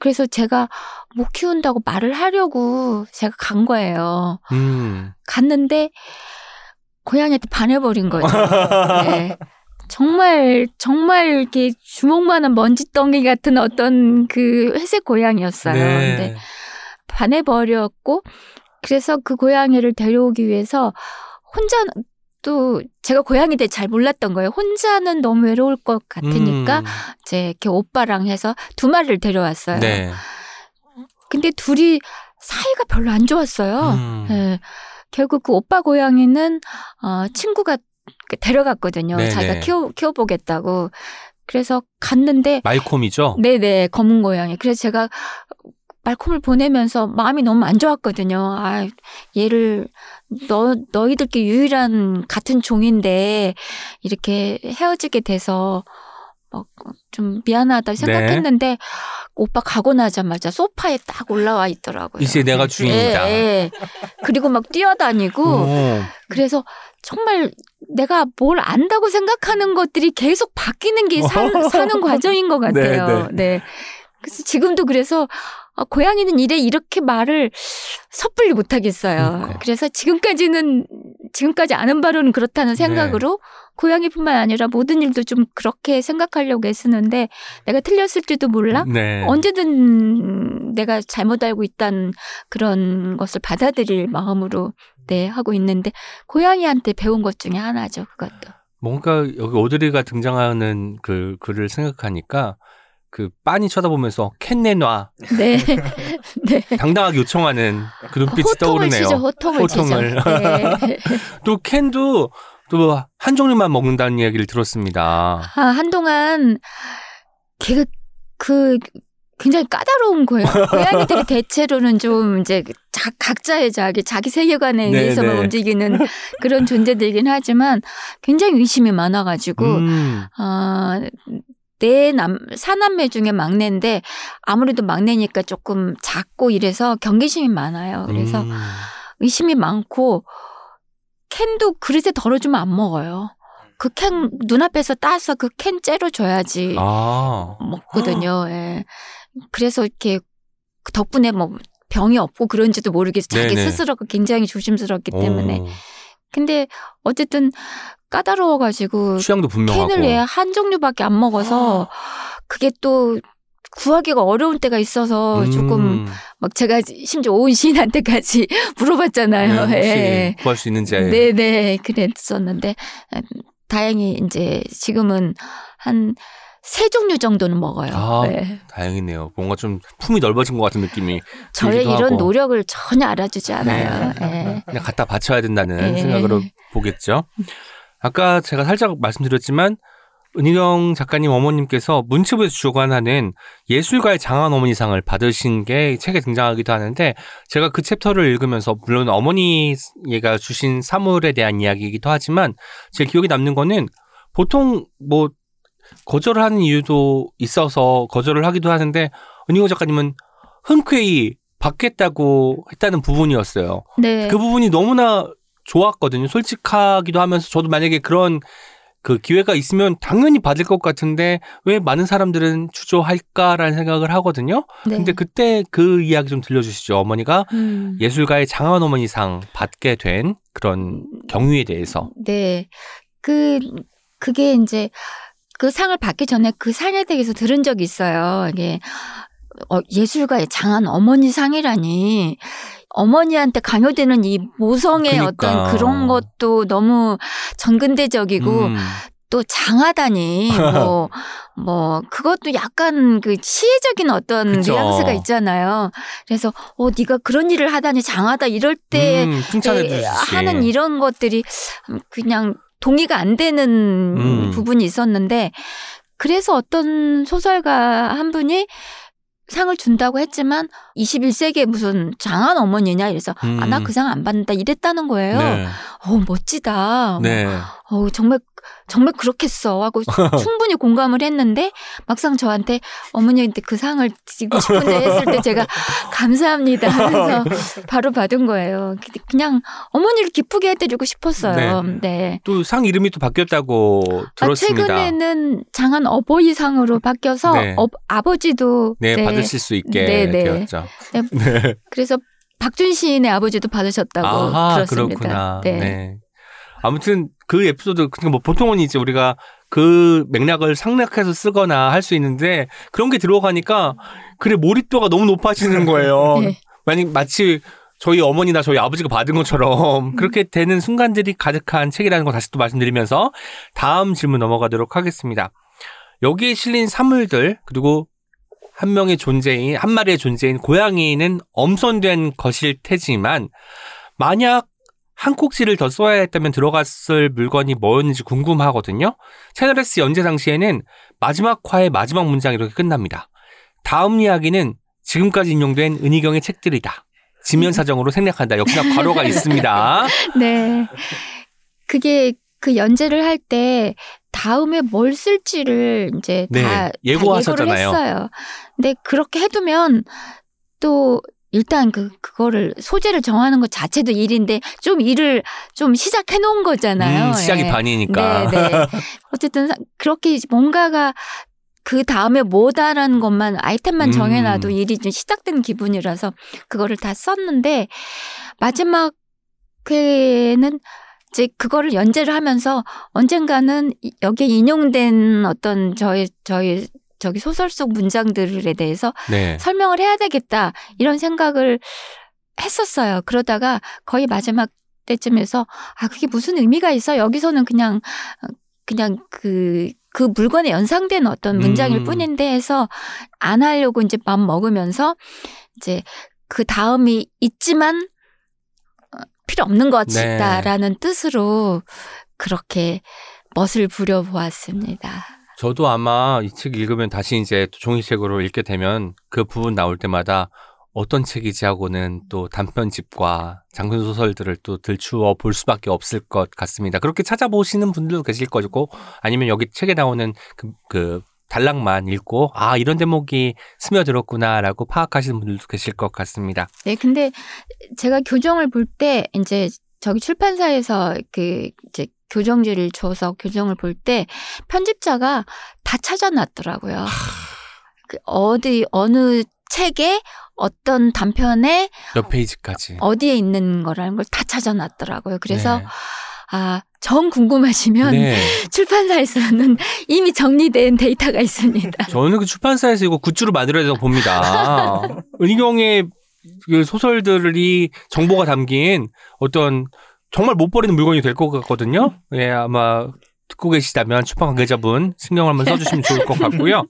그래서 제가 못 키운다고 말을 하려고 제가 간 거예요. 음. 갔는데 고양이한테 반해버린 거죠. (laughs) 네. 정말 정말 이렇게 주먹만한 먼지덩이 같은 어떤 그 회색 고양이였어요. 네. 근데 반해버렸고 그래서 그 고양이를 데려오기 위해서 혼자 또 제가 고양이 대해 잘 몰랐던 거예요. 혼자는 너무 외로울 것 같으니까 음. 이제 이렇게 오빠랑 해서 두 마리를 데려왔어요. 네. 근데 둘이 사이가 별로 안 좋았어요. 음. 예. 결국 그 오빠 고양이는 어, 친구가 그 데려갔거든요. 네네. 자기가 키워 키워보겠다고. 그래서 갔는데 말콤이죠. 네네 검은 고양이. 그래서 제가 말콤을 보내면서 마음이 너무 안 좋았거든요. 아 얘를 너 너희들께 유일한 같은 종인데 이렇게 헤어지게 돼서 막 좀 미안하다 생각했는데 오빠 가고 나자마자 소파에 딱 올라와 있더라고요. 이제 내가 주인이다. 예, 예. 그리고 막 뛰어다니고 오. 그래서 정말 내가 뭘 안다고 생각하는 것들이 계속 바뀌는 게 사, (laughs) 사는 과정인 것 같아요. 네, 네, 그래서 지금도 그래서 아, 고양이는 이래 이렇게 말을 섣불리 못 하겠어요. 그러니까. 그래서 지금까지는 지금까지 아는 바로는 그렇다는 생각으로 네. 고양이뿐만 아니라 모든 일도 좀 그렇게 생각하려고 애쓰는데 내가 틀렸을지도 몰라. 네. 언제든 내가 잘못 알고 있다는 그런 것을 받아들일 마음으로 네 하고 있는데 고양이한테 배운 것 중에 하나죠 그것도 뭔가 여기 오드리가 등장하는 그 글을 생각하니까 그 빤히 쳐다보면서 캔 내놔 네, (laughs) 네. 당당하게 요청하는 그 눈빛이 호통을 떠오르네요. 치죠 호통을, 호통을. 치죠 네. (laughs) 또 캔도 또 한 종류만 먹는다는 이야기를 들었습니다. 아 한동안 걔가 그 굉장히 까다로운 거예요. 고양이들이 대체로는 좀 이제 자, 각자의 자기 자기 세계관에 네, 의해서만 네. 움직이는 그런 존재들이긴 하지만 굉장히 의심이 많아가지고 음. 어, 내 남, 사남매 중에 막내인데 아무래도 막내니까 조금 작고 이래서 경계심이 많아요. 그래서 음. 의심이 많고 캔도 그릇에 덜어주면 안 먹어요. 그 캔 눈앞에서 따서 그 캔 째로 줘야지 아. 먹거든요. 예. 그래서 이렇게 그 덕분에 뭐 병이 없고 그런지도 모르겠어. 자기 네네. 스스로가 굉장히 조심스럽기 때문에. 오. 근데 어쨌든 까다로워가지고 취향도 분명하고. 캔을 왜한 종류밖에 안 먹어서 그게 또 구하기가 어려운 때가 있어서 조금 음. 막 제가 심지어 오은 시인한테까지 (laughs) 물어봤잖아요. 네, 예. 구할 수 있는지. 네네 그랬었는데 아, 다행히 이제 지금은 한 세 종류 정도는 먹어요. 아, 네. 다행이네요. 뭔가 좀 품이 넓어진 것 같은 느낌이 저의 이런 하고. 노력을 전혀 알아주지 않아요. 네. 예. 그냥 갖다 바쳐야 된다는 네. 생각으로 보겠죠. 아까 제가 살짝 말씀드렸지만 은희경 작가님 어머님께서 문체부에서 주관하는 예술가의 장한 어머니상을 받으신 게 책에 등장하기도 하는데 제가 그 챕터를 읽으면서 물론 어머니가 주신 사물에 대한 이야기이기도 하지만 제 기억에 남는 거는 보통 뭐 거절을 하는 이유도 있어서 거절을 하기도 하는데 은희경 작가님은 흔쾌히 받겠다고 했다는 부분이었어요. 네. 그 부분이 너무나 좋았거든요. 솔직하기도 하면서 저도 만약에 그런 그 기회가 있으면 당연히 받을 것 같은데 왜 많은 사람들은 주저할까라는 생각을 하거든요. 네. 근데 그때 그 이야기 좀 들려주시죠. 어머니가 음. 예술가의 장한 어머니상 받게 된 그런 경위에 대해서. 네. 그, 그게 이제 그 상을 받기 전에 그 상에 대해서 들은 적이 있어요. 이게 어, 예술가의 장한 어머니 상이라니. 어머니한테 강요되는 이 모성의 그러니까. 어떤 그런 것도 너무 전근대적이고 음, 또 장하다니 뭐, (laughs) 뭐, 그것도 약간 그 시혜적인 어떤 그쵸. 뉘앙스가 있잖아요. 그래서, 어, 네가 그런 일을 하다니 장하다 이럴 때 음. 하는 이런 것들이 그냥 동의가 안 되는 음. 부분이 있었는데, 그래서 어떤 소설가 한 분이 상을 준다고 했지만 21세기에 무슨 장한 어머니냐 이래서 아나 음. 그상 안 받는다 이랬다는 거예요. 네. 어 멋지다. 뭐 네. 어 정말 정말 그렇겠어 하고 (laughs) 충분히 공감을 했는데 막상 저한테 어머니한테 그 상을 드리고 싶은데 했을 때 제가 (laughs) 감사합니다 하면서 바로 받은 거예요. 그냥 어머니를 기쁘게 해드리고 싶었어요. 네. 또상 이름이 또 바뀌었다고 아, 들었습니다. 최근에는 장한 어버이 상으로 바뀌어서 네. 어, 아버지도 네, 받으실 수 있게 네, 네. 되었죠. 네. 네. 그래서 박준 시인의 아버지도 받으셨다고 아하, 들었습니다. 그렇구나. 네. 네. 아무튼 그 에피소드 그러니까 뭐 보통은 이제 우리가 그 맥락을 상략해서 쓰거나 할 수 있는데 그런 게 들어가니까 그래 몰입도가 너무 높아지는 거예요. 네. (laughs) 만약 마치 저희 어머니나 저희 아버지가 받은 것처럼 그렇게 되는 순간들이 가득한 책이라는 거 다시 또 말씀드리면서 다음 질문 넘어가도록 하겠습니다. 여기에 실린 사물들 그리고 한 명의 존재인 한 마리의 존재인 고양이는 엄선된 것일 테지만 만약 한 꼭지를 더 써야 했다면 들어갔을 물건이 뭐였는지 궁금하거든요. 채널 S 연재 당시에는 마지막 화의 마지막 문장이 이렇게 끝납니다. 다음 이야기는 지금까지 인용된 은희경의 책들이다. 지면 사정으로 생략한다. 역시나 괄호가 있습니다. (laughs) 네. 그게 그 연재를 할 때 다음에 뭘 쓸지를 이제 네, 다, 예고하셨잖아요. 다 예고를 했어요. 근데 그렇게 해두면 또 일단 그 그거를 소재를 정하는 것 자체도 일인데 좀 일을 좀 시작해 놓은 거잖아요. 음, 시작이 예. 반이니까. 네, 네. (laughs) 어쨌든 사- 그렇게 뭔가가 그 다음에 뭐다라는 것만 아이템만 음. 정해놔도 일이 좀 시작된 기분이라서 그거를 다 썼는데 마지막 회는 이제 그거를 연재를 하면서 언젠가는 이- 여기에 인용된 어떤 저희 저희 저기 소설 속 문장들에 대해서 네. 설명을 해야 되겠다 이런 생각을 했었어요. 그러다가 거의 마지막 때쯤에서 아 그게 무슨 의미가 있어? 여기서는 그냥 어, 그냥 그그 물건에 연상된 어떤 문장일 음. 뿐인데 해서 안 하려고 이제 마음 먹으면서 이제 그 다음이 있지만 어, 필요 없는 네. 것이다라는 뜻으로 그렇게 멋을 부려 보았습니다. 저도 아마 이 책 읽으면 다시 이제 종이책으로 읽게 되면 그 부분 나올 때마다 어떤 책이지 하고는 또 단편집과 장편 소설들을 또 들추어 볼 수밖에 없을 것 같습니다. 그렇게 찾아보시는 분들도 계실 거고 아니면 여기 책에 나오는 그, 그 단락만 읽고 아 이런 대목이 스며들었구나라고 파악하시는 분들도 계실 것 같습니다. 네, 근데 제가 교정을 볼 때 이제 저기 출판사에서 그 이제 교정지를 줘서 교정을 볼 때 편집자가 다 찾아놨더라고요. 그 어디 어느 책에 어떤 단편에 몇 페이지까지. 어디에 있는 거라는 걸 다 찾아놨더라고요. 그래서 네. 아, 정 궁금하시면 네. (laughs) 출판사에서는 이미 정리된 데이터가 있습니다. (laughs) 저는 그 출판사에서 이거 굿즈로 만들어야 된다고 봅니다. 은희경의 그 소설들이 정보가 담긴 어떤 정말 못 버리는 물건이 될 것 같거든요. 예, 아마 듣고 계시다면 출판 관계자분 신경을 한번 써주시면 좋을 것 같고요.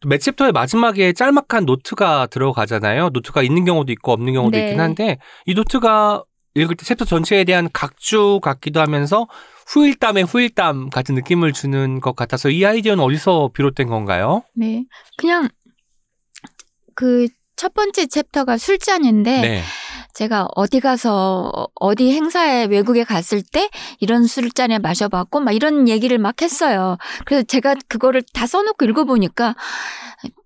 또 매 챕터의 마지막에 짤막한 노트가 들어가잖아요. 노트가 있는 경우도 있고 없는 경우도 네. 있긴 한데 이 노트가 읽을 때 챕터 전체에 대한 각주 같기도 하면서 후일담의 후일담 같은 느낌을 주는 것 같아서 이 아이디어는 어디서 비롯된 건가요? 네. 그냥 그 첫 번째 챕터가 술잔인데 네. 제가 어디 가서 어- 어디 행사에 외국에 갔을 때 이런 술잔에 마셔봤고 막 이런 얘기를 막 했어요. 그래서 제가 그거를 다 써놓고 읽어보니까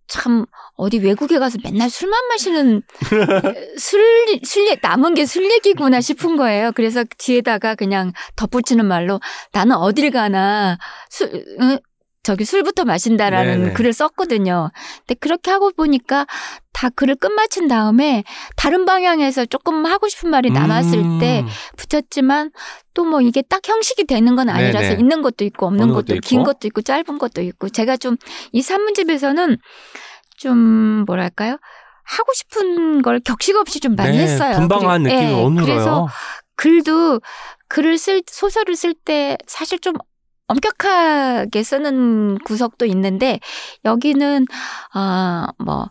참 어디 외국에 가서 맨날 술만 마시는 (laughs) 술, 술, 얘- 남은 게 술 얘기구나 싶은 거예요. 그래서 뒤에다가 그냥 덧붙이는 말로 나는 어딜 가나 술, 응? 저기 술부터 마신다라는 네네. 글을 썼거든요. 근데 그렇게 하고 보니까 다 글을 끝마친 다음에 다른 방향에서 조금 하고 싶은 말이 남았을 음. 때 붙였지만 또 뭐 이게 딱 형식이 되는 건 아니라서 네네. 있는 것도 있고 없는 것도 것도 있고 긴. 것도 있고 짧은 것도 있고 제가 좀 이 산문집에서는 좀 뭐랄까요 하고 싶은 걸 격식 없이 좀 많이 네, 했어요. 분방한 느낌이 예, 어느러요. 그래서 글도 글을 쓸 소설을 쓸 때 사실 좀 엄격하게 쓰는 구석도 있는데 여기는 아 뭐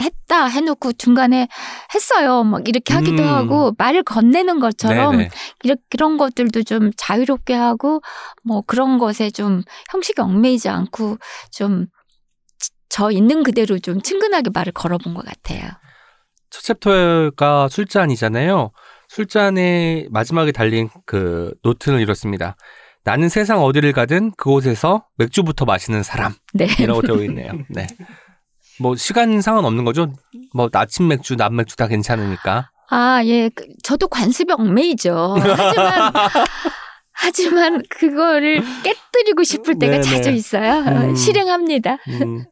했다 해놓고 중간에 했어요 막 이렇게 하기도 음. 하고 말을 건네는 것처럼 네네. 이렇게 그런 것들도 좀 자유롭게 하고 뭐 그런 것에 좀 형식이 얽매이지 않고 좀 저 있는 그대로 좀 친근하게 말을 걸어본 것 같아요. 첫 챕터가 술잔이잖아요. 술잔의 마지막에 달린 그 노트는 이렇습니다. 나는 세상 어디를 가든 그곳에서 맥주부터 마시는 사람. 네. 이라고 되어 있네요. 네. 뭐 시간 상관 없는 거죠? 뭐 아침 맥주, 낮 맥주 다 괜찮으니까. 아, 예. 그, 저도 관습이 얽매이죠. 하지만, (laughs) 하지만 그거를 깨뜨리고 싶을 때가 네네. 자주 있어요. 음. 실행합니다. 음.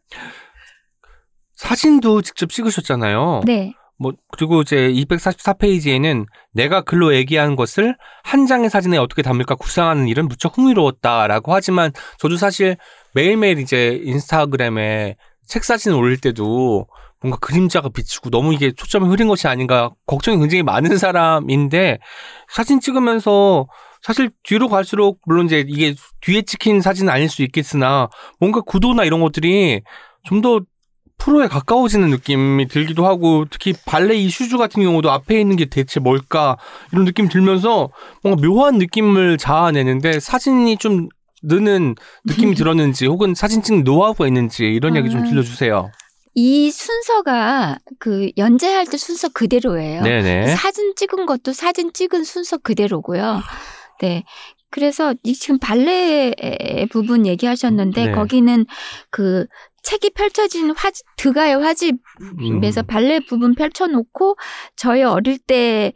사진도 직접 찍으셨잖아요. 네. 뭐 그리고 이제 244페이지에는 내가 글로 얘기한 것을 한 장의 사진에 어떻게 담을까 구상하는 일은 무척 흥미로웠다라고 하지만 저도 사실 매일매일 이제 인스타그램에 책 사진 올릴 때도 뭔가 그림자가 비치고 너무 이게 초점이 흐린 것이 아닌가 걱정이 굉장히 많은 사람인데 사진 찍으면서 사실 뒤로 갈수록 물론 이제 이게 뒤에 찍힌 사진은 아닐 수 있겠으나 뭔가 구도나 이런 것들이 좀더 프로에 가까워지는 느낌이 들기도 하고 특히 발레 이 슈즈 같은 경우도 앞에 있는 게 대체 뭘까 이런 느낌 들면서 뭔가 묘한 느낌을 자아내는데 사진이 좀 느는 느낌이 (laughs) 들었는지 혹은 사진 찍는 노하우가 있는지 이런 이야기 좀 아. 들려주세요. 이 순서가 그 연재할 때 순서 그대로예요. 네네. 사진 찍은 것도 사진 찍은 순서 그대로고요. 네. 그래서 이 지금 발레 부분 얘기하셨는데 네. 거기는 그 책이 펼쳐진 화 드가의 화집에서 음. 발레 부분 펼쳐놓고 저희 어릴 때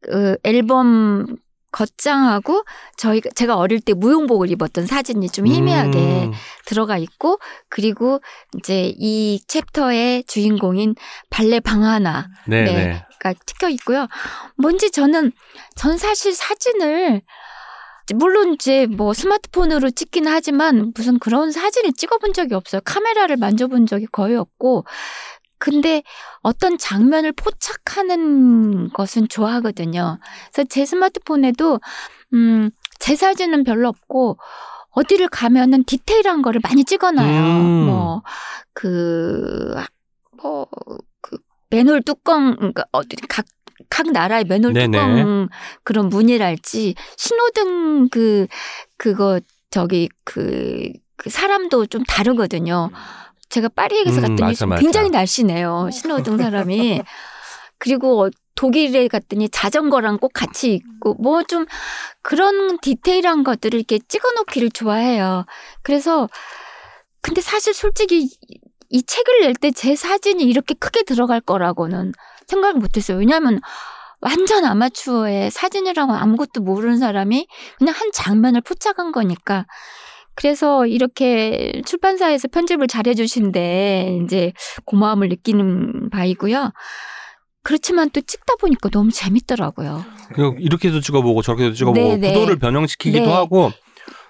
그 앨범 겉장하고 저희 제가 어릴 때 무용복을 입었던 사진이 좀 희미하게 음. 들어가 있고 그리고 이제 이 챕터의 주인공인 발레 방하나 네네. 네. 가 찍혀 있고요. 뭔지 저는 전 사실 사진을 물론 이제 뭐 스마트폰으로 찍긴 하지만 무슨 그런 사진을 찍어본 적이 없어요. 카메라를 만져본 적이 거의 없고 근데 어떤 장면을 포착하는 것은 좋아하거든요. 그래서 제 스마트폰에도 음, 제 사진은 별로 없고 어디를 가면은 디테일한 거를 많이 찍어놔요. 음. 뭐 그 뭐 그 맨홀 뚜껑 그러니까 어디 각 각 나라의 맨홀 네네. 뚜껑 그런 문이랄지 신호등 그 그거 저기 그, 그 사람도 좀 다르거든요. 제가 파리에서 음, 갔더니 맞아, 맞아. 굉장히 날씬해요. 신호등 사람이. 그리고 어, 독일에 갔더니 자전거랑 꼭 같이 있고 뭐 좀 그런 디테일한 것들을 이렇게 찍어 놓기를 좋아해요. 그래서 근데 사실 솔직히 이- 이 책을 낼 때 제 사진이 이렇게 크게 들어갈 거라고는 생각을 못 했어요. 왜냐하면 완전 아마추어의 사진이라고 아무것도 모르는 사람이 그냥 한 장면을 포착한 거니까. 그래서 이렇게 출판사에서 편집을 잘해 주신데 이제 고마움을 느끼는 바이고요. 그렇지만 또 찍다 보니까 너무 재밌더라고요. 그리고 이렇게도 찍어보고 저렇게도 찍어보고 네네. 구도를 변형시키기도 네. 하고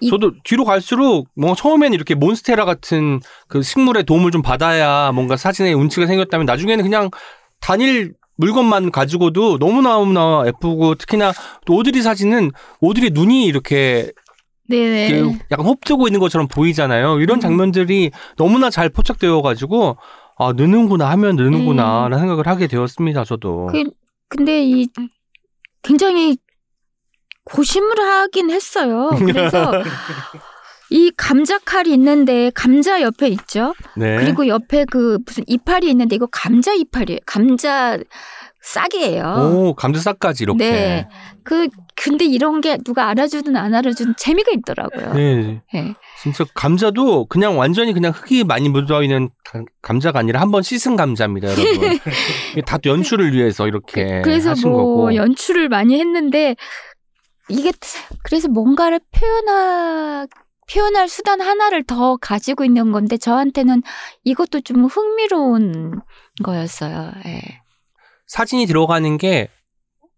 이- 저도 뒤로 갈수록 뭔가 처음에는 이렇게 몬스테라 같은 그 식물의 도움을 좀 받아야 뭔가 사진에 운치가 생겼다면 나중에는 그냥 단일 물건만 가지고도 너무너무나 예쁘고 특히나 또 오드리 사진은 오드리 눈이 이렇게 네. 그 약간 홉뜨고 있는 것처럼 보이잖아요. 이런 음. 장면들이 너무나 잘 포착되어 가지고 아 느는구나 하면 느는구나라는 생각을 하게 되었습니다. 저도. 그, 근데 이 굉장히 고심을 하긴 했어요. 그래서 (laughs) 이 감자 칼이 있는데 감자 옆에 있죠. 네. 그리고 옆에 그 무슨 이파리 있는데 이거 감자 이파리예요. 감자 싹이에요. 오 감자 싹까지 이렇게. 네. 그 근데 이런 게 누가 알아주든 안 알아주든 재미가 있더라고요. 네. 네. 진짜 감자도 그냥 완전히 그냥 흙이 많이 묻어 있는 감자가 아니라 한 번 씻은 감자입니다, 여러분. (laughs) 다 연출을 위해서 이렇게 그래서 하신 뭐 거고. 연출을 많이 했는데 이게 그래서 뭔가를 표현하 표현할 수단 하나를 더 가지고 있는 건데 저한테는 이것도 좀 흥미로운 거였어요. 예. 사진이 들어가는 게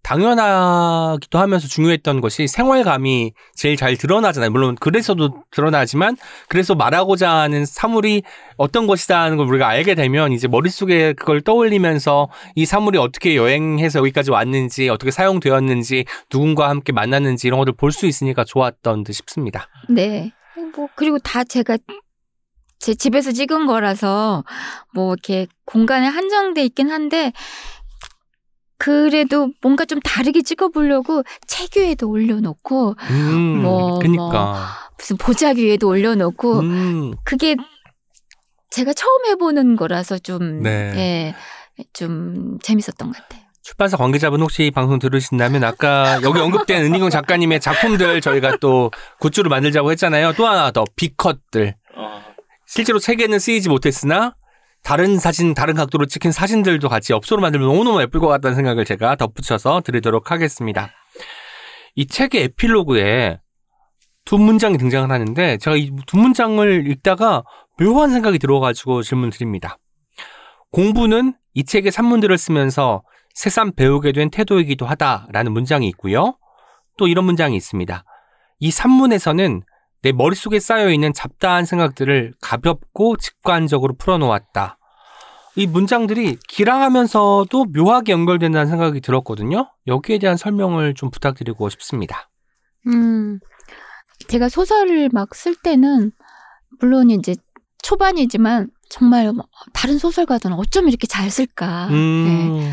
당연하기도 하면서 중요했던 것이 생활감이 제일 잘 드러나잖아요. 물론 그래서도 드러나지만 그래서 말하고자 하는 사물이 어떤 것이다 하는 걸 우리가 알게 되면 이제 머릿속에 그걸 떠올리면서 이 사물이 어떻게 여행해서 여기까지 왔는지 어떻게 사용되었는지 누군가 함께 만났는지 이런 것들 볼 수 있으니까 좋았던 듯 싶습니다. 네. 뭐 그리고 다 제가 제 집에서 찍은 거라서 뭐 이렇게 공간에 한정돼 있긴 한데 그래도 뭔가 좀 다르게 찍어보려고 책 위에도 올려놓고 음, 뭐, 그니까. 무슨 보자기 위에도 올려놓고 음, 그게 제가 처음 해보는 거라서 좀, 네. 예, 좀 재밌었던 것 같아요. 출판사 관계자분 혹시 이 방송 들으신다면 아까 여기 언급된 은희경 작가님의 작품들 저희가 또 굿즈로 만들자고 했잖아요. 또 하나 더 비컷들. 실제로 책에는 쓰이지 못했으나 다른 사진, 다른 각도로 찍힌 사진들도 같이 엽서로 만들면 너무너무 예쁠 것 같다는 생각을 제가 덧붙여서 드리도록 하겠습니다. 이 책의 에필로그에 두 문장이 등장을 하는데 제가 이 두 문장을 읽다가 묘한 생각이 들어가지고 질문 드립니다. 공부는 이 책의 산문들을 쓰면서 새삼 배우게 된 태도이기도 하다라는 문장이 있고요. 또 이런 문장이 있습니다. 이 산문에서는 내 머릿속에 쌓여있는 잡다한 생각들을 가볍고 직관적으로 풀어놓았다. 이 문장들이 기랑하면서도 묘하게 연결된다는 생각이 들었거든요. 여기에 대한 설명을 좀 부탁드리고 싶습니다. 음, 제가 소설을 막 쓸 때는 물론 이제 초반이지만 정말 뭐 다른 소설가들은 어쩜 이렇게 잘 쓸까. 네.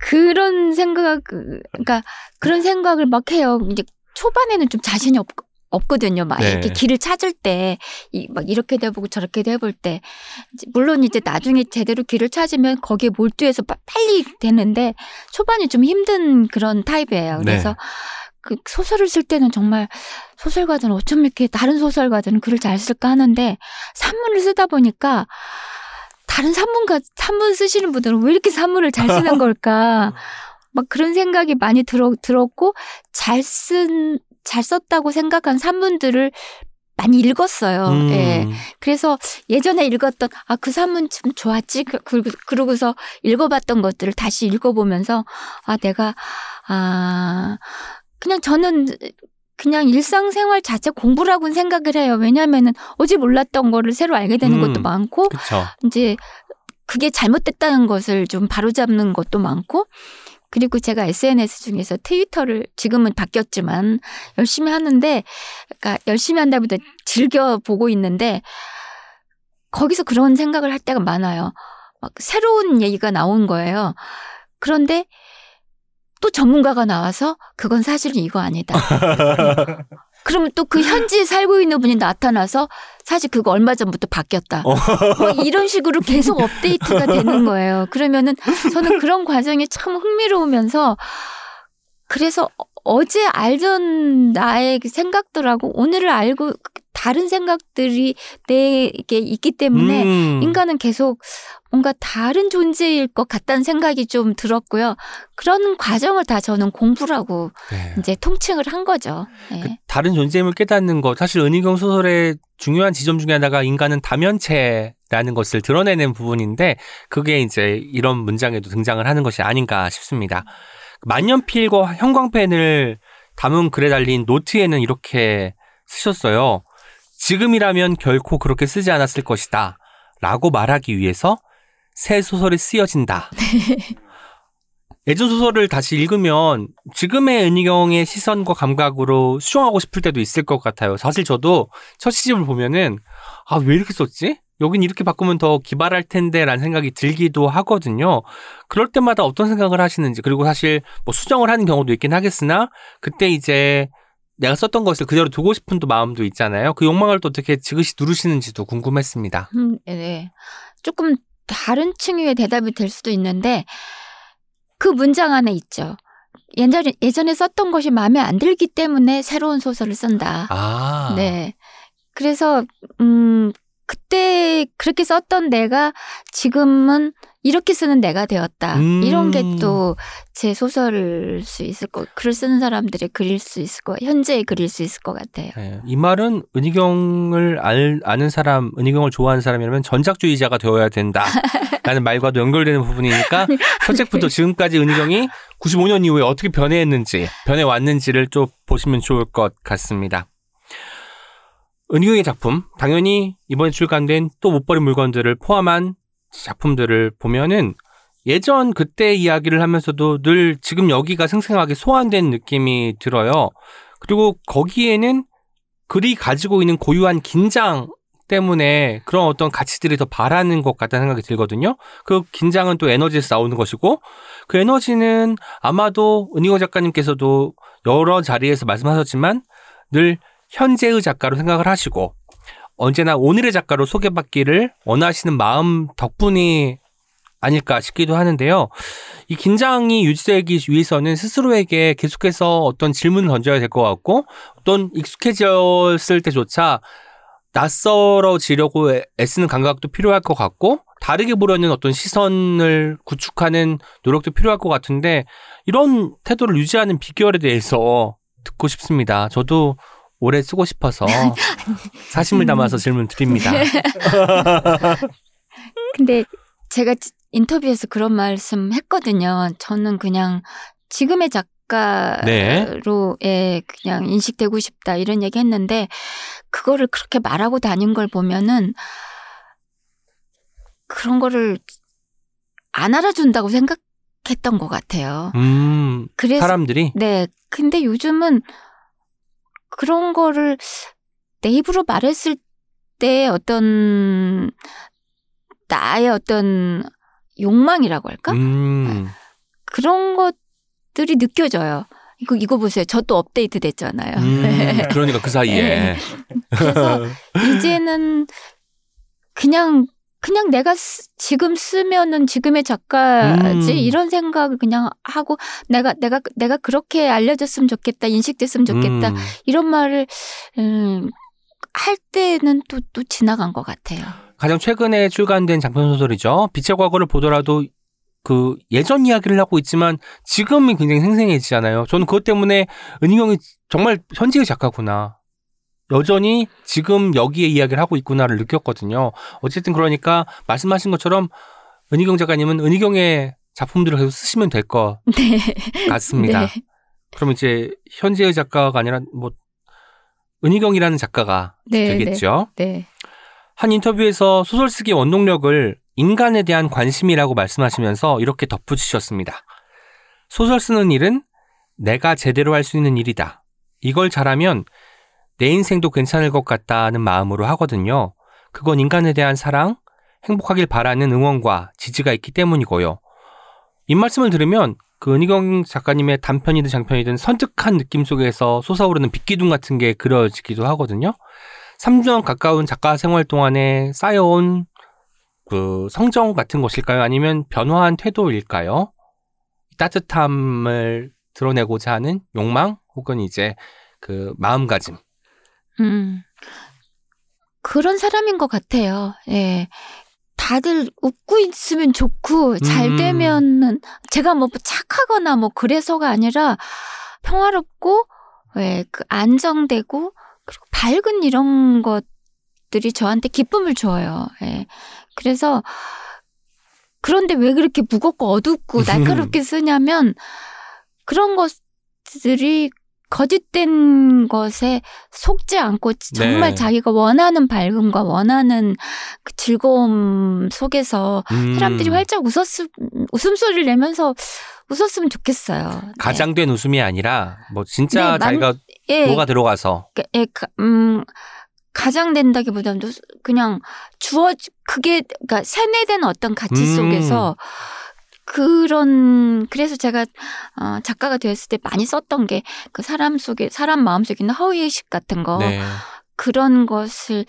음. 그런 생각, 그러니까 그런 생각을 막 해요. 이제 초반에는 좀 자신이 없, 없거든요. 막 네. 이렇게 길을 찾을 때, 이, 막 이렇게도 해보고 저렇게도 해볼 때. 물론 이제 나중에 제대로 길을 찾으면 거기에 몰두해서 빠- 빨리 되는데 초반이 좀 힘든 그런 타입이에요. 네. 그래서 그 소설을 쓸 때는 정말 소설가들은 어쩜 이렇게 다른 소설가들은 글을 잘 쓸까 하는데 산문을 쓰다 보니까 다른 산문가 산문 쓰시는 분들은 왜 이렇게 산문을 잘 쓰는 걸까? (laughs) 막 그런 생각이 많이 들어 들었고 잘 쓴 잘 썼다고 생각한 산문들을 많이 읽었어요. 음. 예. 그래서 예전에 읽었던 아 그 산문 참 좋았지. 그- 그러고 그러고서 읽어봤던 것들을 다시 읽어보면서 아 내가 아 그냥 저는 그냥 일상생활 자체 공부라고는 생각을 해요. 왜냐하면은 어제 몰랐던 거를 새로 알게 되는 음. 것도 많고 그쵸. 이제 그게 잘못됐다는 것을 좀 바로잡는 것도 많고 그리고 제가 SNS 중에서 트위터를 지금은 바뀌었지만 열심히 하는데 그러니까 열심히 한다보다 즐겨 보고 있는데 거기서 그런 생각을 할 때가 많아요. 막 새로운 얘기가 나온 거예요. 그런데 또 전문가가 나와서 그건 사실은 이거 아니다. (laughs) 그러면 또 그 현지에 살고 있는 분이 나타나서 사실 그거 얼마 전부터 바뀌었다. 어. 뭐 이런 식으로 계속 업데이트가 되는 거예요. 그러면은 저는 그런 과정이 참 흥미로우면서 그래서 어제 알던 나의 생각들하고 오늘을 알고 다른 생각들이 내게 있기 때문에 음. 인간은 계속 뭔가 다른 존재일 것 같다는 생각이 좀 들었고요. 그런 과정을 다 저는 공부라고 네. 이제 통칭을 한 거죠. 네. 그 다른 존재임을 깨닫는 것 사실 은희경 소설의 중요한 지점 중에 하나가 인간은 다면체라는 것을 드러내는 부분인데 그게 이제 이런 문장에도 등장을 하는 것이 아닌가 싶습니다. 만년필과 형광펜을 담은 글에 달린 노트에는 이렇게 쓰셨어요. 지금이라면 결코 그렇게 쓰지 않았을 것이다. 라고 말하기 위해서 새 소설이 쓰여진다. 예전 소설을 다시 읽으면 지금의 은희경의 시선과 감각으로 수용하고 싶을 때도 있을 것 같아요. 사실 저도 첫 시집을 보면은 아, 왜 이렇게 썼지? 여긴 이렇게 바꾸면 더 기발할 텐데 라는 생각이 들기도 하거든요. 그럴 때마다 어떤 생각을 하시는지 그리고 사실 뭐 수정을 하는 경우도 있긴 하겠으나 그때 이제 내가 썼던 것을 그대로 두고 싶은 또 마음도 있잖아요. 그 욕망을 또 어떻게 지그시 누르시는지도 궁금했습니다. 음, 네. 조금 다른 층위의 대답이 될 수도 있는데 그 문장 안에 있죠. 예전에, 예전에 썼던 것이 마음에 안 들기 때문에 새로운 소설을 쓴다. 아. 네. 그래서 음 그때 그렇게 썼던 내가 지금은 이렇게 쓰는 내가 되었다. 음. 이런 게 또 제 소설일 수 있을 거, 글을 쓰는 사람들의 글일 수 있을 거, 현재의 글일 수 있을 것 같아요. 네, 이 말은 은희경을 알, 아는 사람, 은희경을 좋아하는 사람이라면 전작주의자가 되어야 된다. 라는 (laughs) 말과도 연결되는 부분이니까 첫 책부터 지금까지 은희경이 95년 이후에 어떻게 변해했는지, 변해왔는지를 좀 보시면 좋을 것 같습니다. 은희경의 작품, 당연히 이번에 출간된 또 못 버린 물건들을 포함한 작품들을 보면은 예전 그때 이야기를 하면서도 늘 지금 여기가 생생하게 소환된 느낌이 들어요. 그리고 거기에는 글이 가지고 있는 고유한 긴장 때문에 그런 어떤 가치들이 더 바라는 것 같다는 생각이 들거든요. 그 긴장은 또 에너지에서 나오는 것이고 그 에너지는 아마도 은희호 작가님께서도 여러 자리에서 말씀하셨지만 늘 현재의 작가로 생각을 하시고 언제나 오늘의 작가로 소개받기를 원하시는 마음 덕분이 아닐까 싶기도 하는데요. 이 긴장이 유지되기 위해서는 스스로에게 계속해서 어떤 질문을 던져야 될 것 같고 어떤 익숙해졌을 때조차 낯설어지려고 애- 애쓰는 감각도 필요할 것 같고 다르게 보려는 어떤 시선을 구축하는 노력도 필요할 것 같은데 이런 태도를 유지하는 비결에 대해서 듣고 싶습니다. 저도 오래 쓰고 싶어서 (laughs) 사심을 담아서 질문 드립니다. (laughs) 근데 제가 지- 인터뷰에서 그런 말씀 했거든요. 저는 그냥 지금의 작가로 예, 그냥 인식되고 싶다 이런 얘기 했는데 그거를 그렇게 말하고 다닌 걸 보면은 그런 거를 안 알아준다고 생각했던 것 같아요. 음, 그래서 사람들이 네. 근데 요즘은 그런 거를 내 입으로 말했을 때 어떤 나의 어떤 욕망이라고 할까? 음. 그런 것들이 느껴져요. 이거 이거 보세요. 저 또 업데이트 됐잖아요. 음, (laughs) 네. 그러니까 그 사이에. 네. 그래서 이제는 그냥 그냥 내가 쓰- 지금 쓰면은 지금의 작가지 음. 이런 생각을 그냥 하고 내가 내가 내가 그렇게 알려졌으면 좋겠다 인식됐으면 좋겠다 음. 이런 말을 음, 할 때는 또또 지나간 것 같아요. 가장 최근에 출간된 장편 소설이죠. 빛의 과거를 보더라도 그 예전 이야기를 하고 있지만 지금이 굉장히 생생해지잖아요. 저는 그것 때문에 은희경이 정말 현지의 작가구나. 여전히 지금 여기에 이야기를 하고 있구나를 느꼈거든요. 어쨌든 그러니까 말씀하신 것처럼 은희경 작가님은 은희경의 작품들을 계속 쓰시면 될것 (laughs) 네. 같습니다. 네. 그럼 이제 현지의 작가가 아니라 뭐 은희경이라는 작가가 네, 되겠죠. 네. 한 인터뷰에서 소설 쓰기 원동력을 인간에 대한 관심이라고 말씀하시면서 이렇게 덧붙이셨습니다. 소설 쓰는 일은 내가 제대로 할 수 있는 일이다. 이걸 잘하면 내 인생도 괜찮을 것 같다는 마음으로 하거든요. 그건 인간에 대한 사랑, 행복하길 바라는 응원과 지지가 있기 때문이고요. 이 말씀을 들으면 그 은희경 작가님의 단편이든 장편이든 선택한 느낌 속에서 솟아오르는 빛기둥 같은 게 그려지기도 하거든요. 3년 가까운 작가 생활 동안에 쌓여온 그 성정 같은 것일까요? 아니면 변화한 태도일까요? 따뜻함을 드러내고자 하는 욕망 혹은 이제 그 마음가짐. 음. 그런 사람인 것 같아요. 예. 다들 웃고 있으면 좋고 잘 음. 되면은 제가 뭐 착하거나 뭐 그래서가 아니라 평화롭고 예, 그 안정되고 그리고 밝은 이런 것들이 저한테 기쁨을 줘요. 예. 그래서 그런데 왜 그렇게 무겁고 어둡고 (laughs) 날카롭게 쓰냐면 그런 것들이 거짓된 것에 속지 않고 정말 네. 자기가 원하는 밝음과 원하는 그 즐거움 속에서 음, 사람들이 활짝 웃었음 웃음소리를 내면서 웃었으면 좋겠어요. 네. 가장된 웃음이 아니라 뭐 진짜 네, 만- 자기가 예, 뭐가 들어가서 그- 예, 가- 음, 가장된다기보다는 그냥 주어 그게 그러니까 세뇌된 어떤 가치 음. 속에서 그런 그래서 제가 어, 작가가 되었을 때 많이 썼던 게 그 사람 속에 사람 마음 속에 있는 허위의식 같은 거 네. 그런 것을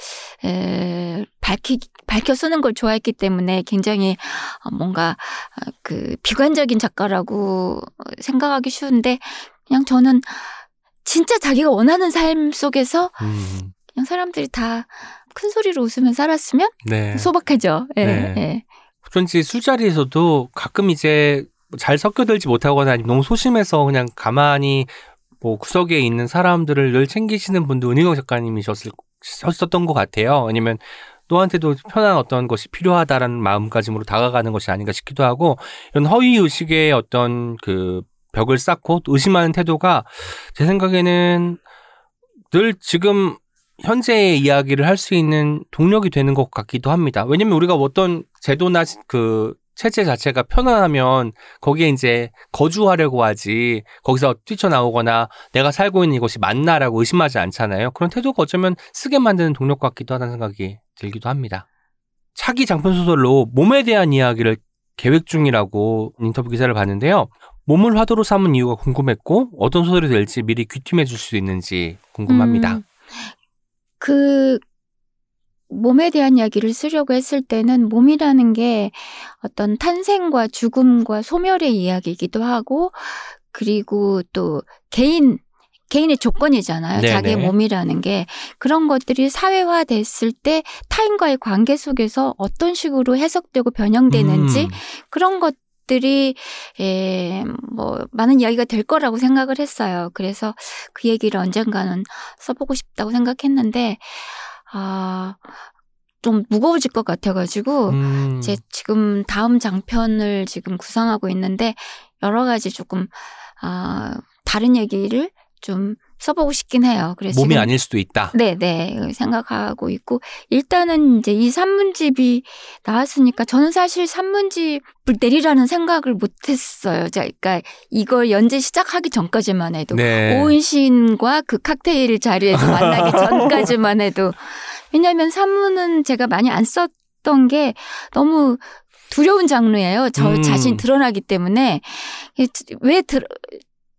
에, 밝히 밝혀 쓰는 걸 좋아했기 때문에 굉장히 어, 뭔가 어, 그 비관적인 작가라고 생각하기 쉬운데 그냥 저는 진짜 자기가 원하는 삶 속에서 음, 그냥 사람들이 다 큰 소리로 웃으면 살았으면 네. 소박하죠. 예, 네. 예. 그런지 술자리에서도 가끔 이제 잘 섞여들지 못하거나 너무 소심해서 그냥 가만히 뭐 구석에 있는 사람들을 늘 챙기시는 분도 은희경 작가님이셨을 셨었던 것 같아요. 왜냐면 너한테도 편한 어떤 것이 필요하다라는 마음가짐으로 다가가는 것이 아닌가 싶기도 하고 이런 허위 의식의 어떤 그 벽을 쌓고 또 의심하는 태도가 제 생각에는 늘 지금 현재의 이야기를 할 수 있는 동력이 되는 것 같기도 합니다. 왜냐면 우리가 어떤 제도나 그 체제 자체가 편안하면 거기에 이제 거주하려고 하지 거기서 뛰쳐나오거나 내가 살고 있는 이곳이 맞나라고 의심하지 않잖아요. 그런 태도가 어쩌면 쓰게 만드는 동력 같기도 하다는 생각이 들기도 합니다. 차기 장편 소설로 몸에 대한 이야기를 계획 중이라고 인터뷰 기사를 봤는데요. 몸을 화두로 삼은 이유가 궁금했고 어떤 소설이 될지 미리 귀띔해 줄 수 있는지 궁금합니다. 음, 그 몸에 대한 이야기를 쓰려고 했을 때는 몸이라는 게 어떤 탄생과 죽음과 소멸의 이야기이기도 하고 그리고 또 개인 개인의 조건이잖아요. 네네. 자기의 몸이라는 게 그런 것들이 사회화 됐을 때 타인과의 관계 속에서 어떤 식으로 해석되고 변형되는지 음, 그런 것 들이 에, 뭐 많은 이야기가 될 거라고 생각을 했어요. 그래서 그 얘기를 언젠가는 써보고 싶다고 생각했는데 아. 좀 무거워질 것 같아가지고 음, 제 지금 다음 장편을 지금 구상하고 있는데 여러 가지 조금 아 다른 얘기를 좀 써보고 싶긴 해요. 그래서 몸이 지금 아닐 수도 있다. 네, 네. 생각하고 있고, 일단은 이제 이 산문집이 나왔으니까 저는 사실 산문집을 내리라는 생각을 못 했어요. 자, 그러니까 이걸 연재 시작하기 전까지만 해도. 네. 오은 시인과 그 칵테일 자리에서 만나기 (laughs) 전까지만 해도 왜냐하면 산문은 제가 많이 안 썼던 게 너무 두려운 장르예요. 저 음. 자신 드러나기 때문에 왜 드,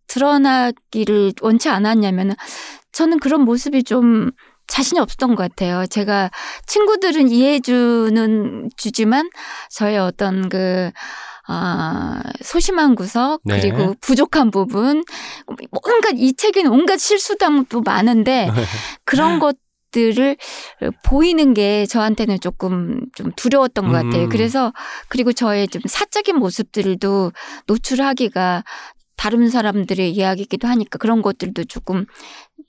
드러나기를 원치 않았냐면은 저는 그런 모습이 좀 자신이 없었던 것 같아요. 제가 친구들은 이해해주는 주지만 저의 어떤 그 아, 소심한 구석 네. 그리고 부족한 부분 온갖 이 책에는 온갖 실수담도 많은데 (laughs) 그런 것 들을 보이는 게 저한테는 조금 좀 두려웠던 것 같아요. 음. 그래서 그리고 저의 좀 사적인 모습들도 노출하기가 다른 사람들의 이야기이기도 하니까 그런 것들도 조금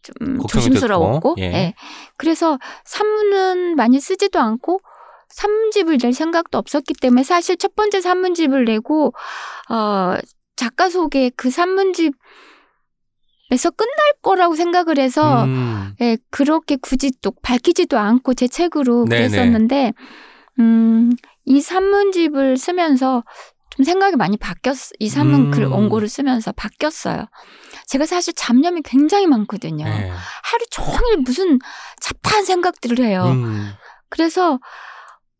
좀 조심스러웠고, 예. 예. 그래서 산문은 많이 쓰지도 않고 산문집을 낼 생각도 없었기 때문에 사실 첫 번째 산문집을 내고 어 작가 소개 그 산문집 에서 끝날 거라고 생각을 해서 음. 예, 그렇게 굳이 또 밝히지도 않고 제 책으로. 그랬었는데, 음, 이 산문집을 쓰면서 좀 생각이 많이 바뀌었어. 이 산문 음. 글 원고를 쓰면서 바뀌었어요. 제가 사실 잡념이 굉장히 많거든요. 네. 하루 종일 무슨 잡다한 생각들을 해요. 음. 그래서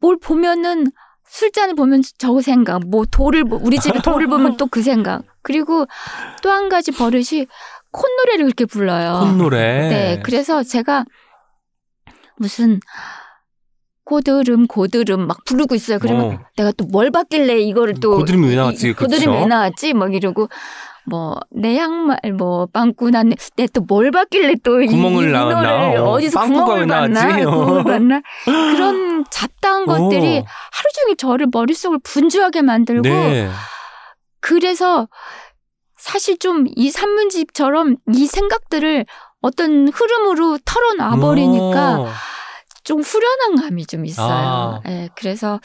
뭘 보면은 술잔을 보면 저 생각, 뭐 돌을 보- 우리 집에 돌을 보면 또 그 생각. 그리고 또 한 가지 버릇이 콧노래를 그렇게 불러요. 콧노래. 네, 그래서 제가 무슨 고드름 고드름 막 부르고 있어요. 그러면 어. 내가 또 뭘 받길래 이거를 또 고드름이 왜 나왔지? 이- 고드름이 그쵸? 왜 나왔지? 막 이러고 뭐 내 양말 뭐 빵꾸 났네. 내 또 뭘 받길래 또 이- 구멍을 이 나왔나? 어, 어디서 구멍을? 봤나? 어. 구멍을 봤나? 그런 (gasps) 잡다한 것들이 어. 하루 종일 저를 머릿속을 분주하게 만들고 네. 그래서 사실 좀 이 산문집처럼 이 생각들을 어떤 흐름으로 털어놔 버리니까 어. 좀 후련한 감이 좀 있어요. 아. 예, 그래서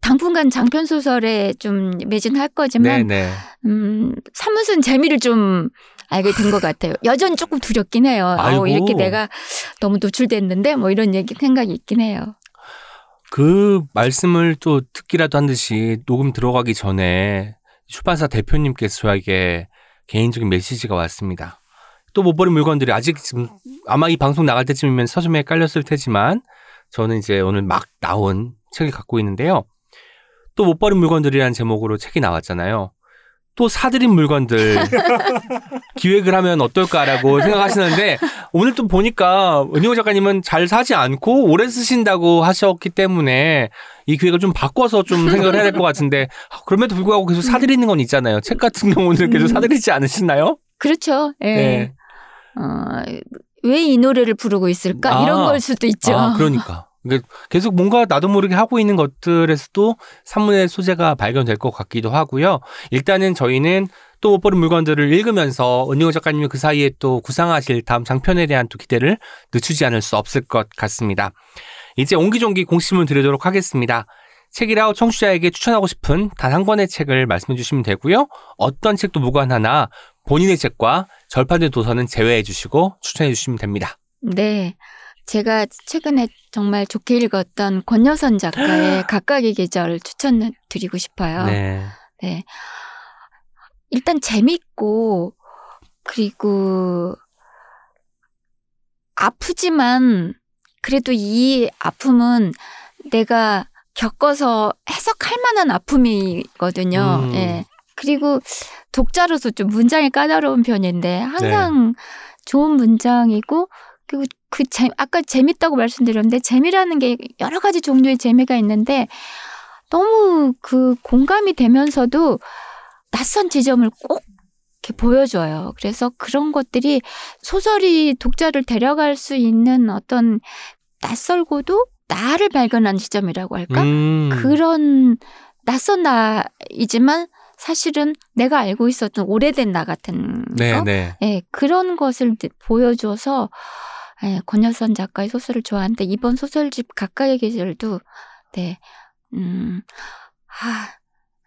당분간 장편 소설에 좀 매진할 거지만 네네. 음, 사무슨 재미를 좀 알게 된 것 같아요. 여전히 조금 두렵긴 해요. 아이고. 어, 이렇게 내가 너무 노출됐는데 뭐 이런 얘기 생각이 있긴 해요. 그 말씀을 또 듣기라도 한 듯이 녹음 들어가기 전에 출판사 대표님께서 저에게 개인적인 메시지가 왔습니다. 또 못 버린 물건들이 아직 지금 아마 이 방송 나갈 때쯤이면 서점에 깔렸을 테지만 저는 이제 오늘 막 나온 책을 갖고 있는데요. 또 못 버린 물건들이라는 제목으로 책이 나왔잖아요. 또 사들인 물건들 (laughs) 기획을 하면 어떨까라고 생각하시는데 오늘 또 보니까 은희호 작가님은 잘 사지 않고 오래 쓰신다고 하셨기 때문에 이 기획을 좀 바꿔서 좀 생각을 해야 될 것 같은데 아, 그럼에도 불구하고 계속 사들이는 건 있잖아요. 책 같은 경우는 계속 음. 사들이지 않으시나요? 그렇죠. 예. 네. 어, 왜 이 노래를 부르고 있을까? 아. 이런 걸 수도 있죠. 아, 그러니까. 그러니까 계속 뭔가 나도 모르게 하고 있는 것들에서도 산문의 소재가 발견될 것 같기도 하고요. 일단은 저희는 또못 버린 물건들을 읽으면서 은희호 작가님이 그 사이에 또 구상하실 다음 장편에 대한 또 기대를 늦추지 않을 수 없을 것 같습니다. 이제 옹기종기 공심을 드리도록 하겠습니다. 책이라우 청취자에게 추천하고 싶은 단 한 권의 책을 말씀해 주시면 되고요. 어떤 책도 무관하나 본인의 책과 절판된 도서는 제외해 주시고 추천해 주시면 됩니다. 네. 제가 최근에 정말 좋게 읽었던 권여선 작가의 (gasps) 각각의 계절 추천드리고 싶어요. 네. 네. 일단 재밌고 그리고 아프지만 그래도 이 아픔은 내가 겪어서 해석할 만한 아픔이거든요. 음. 예. 그리고 독자로서 좀 문장이 까다로운 편인데 항상 좋은 문장이고 그리고 그 재, 아까 재밌다고 말씀드렸는데 재미라는 게 여러 가지 종류의 재미가 있는데 너무 그 공감이 되면서도 낯선 지점을 꼭 이렇게 보여줘요. 그래서 그런 것들이 소설이 독자를 데려갈 수 있는 어떤 낯설고도 나를 발견한 지점이라고 할까? 음. 그런 낯선 나이지만 사실은 내가 알고 있었던 오래된 나 같은 네, 거? 네. 예, 그런 것을 보여줘서 예, 권여선 작가의 소설을 좋아하는데 이번 소설집 가까이 계절도 네, 음, 아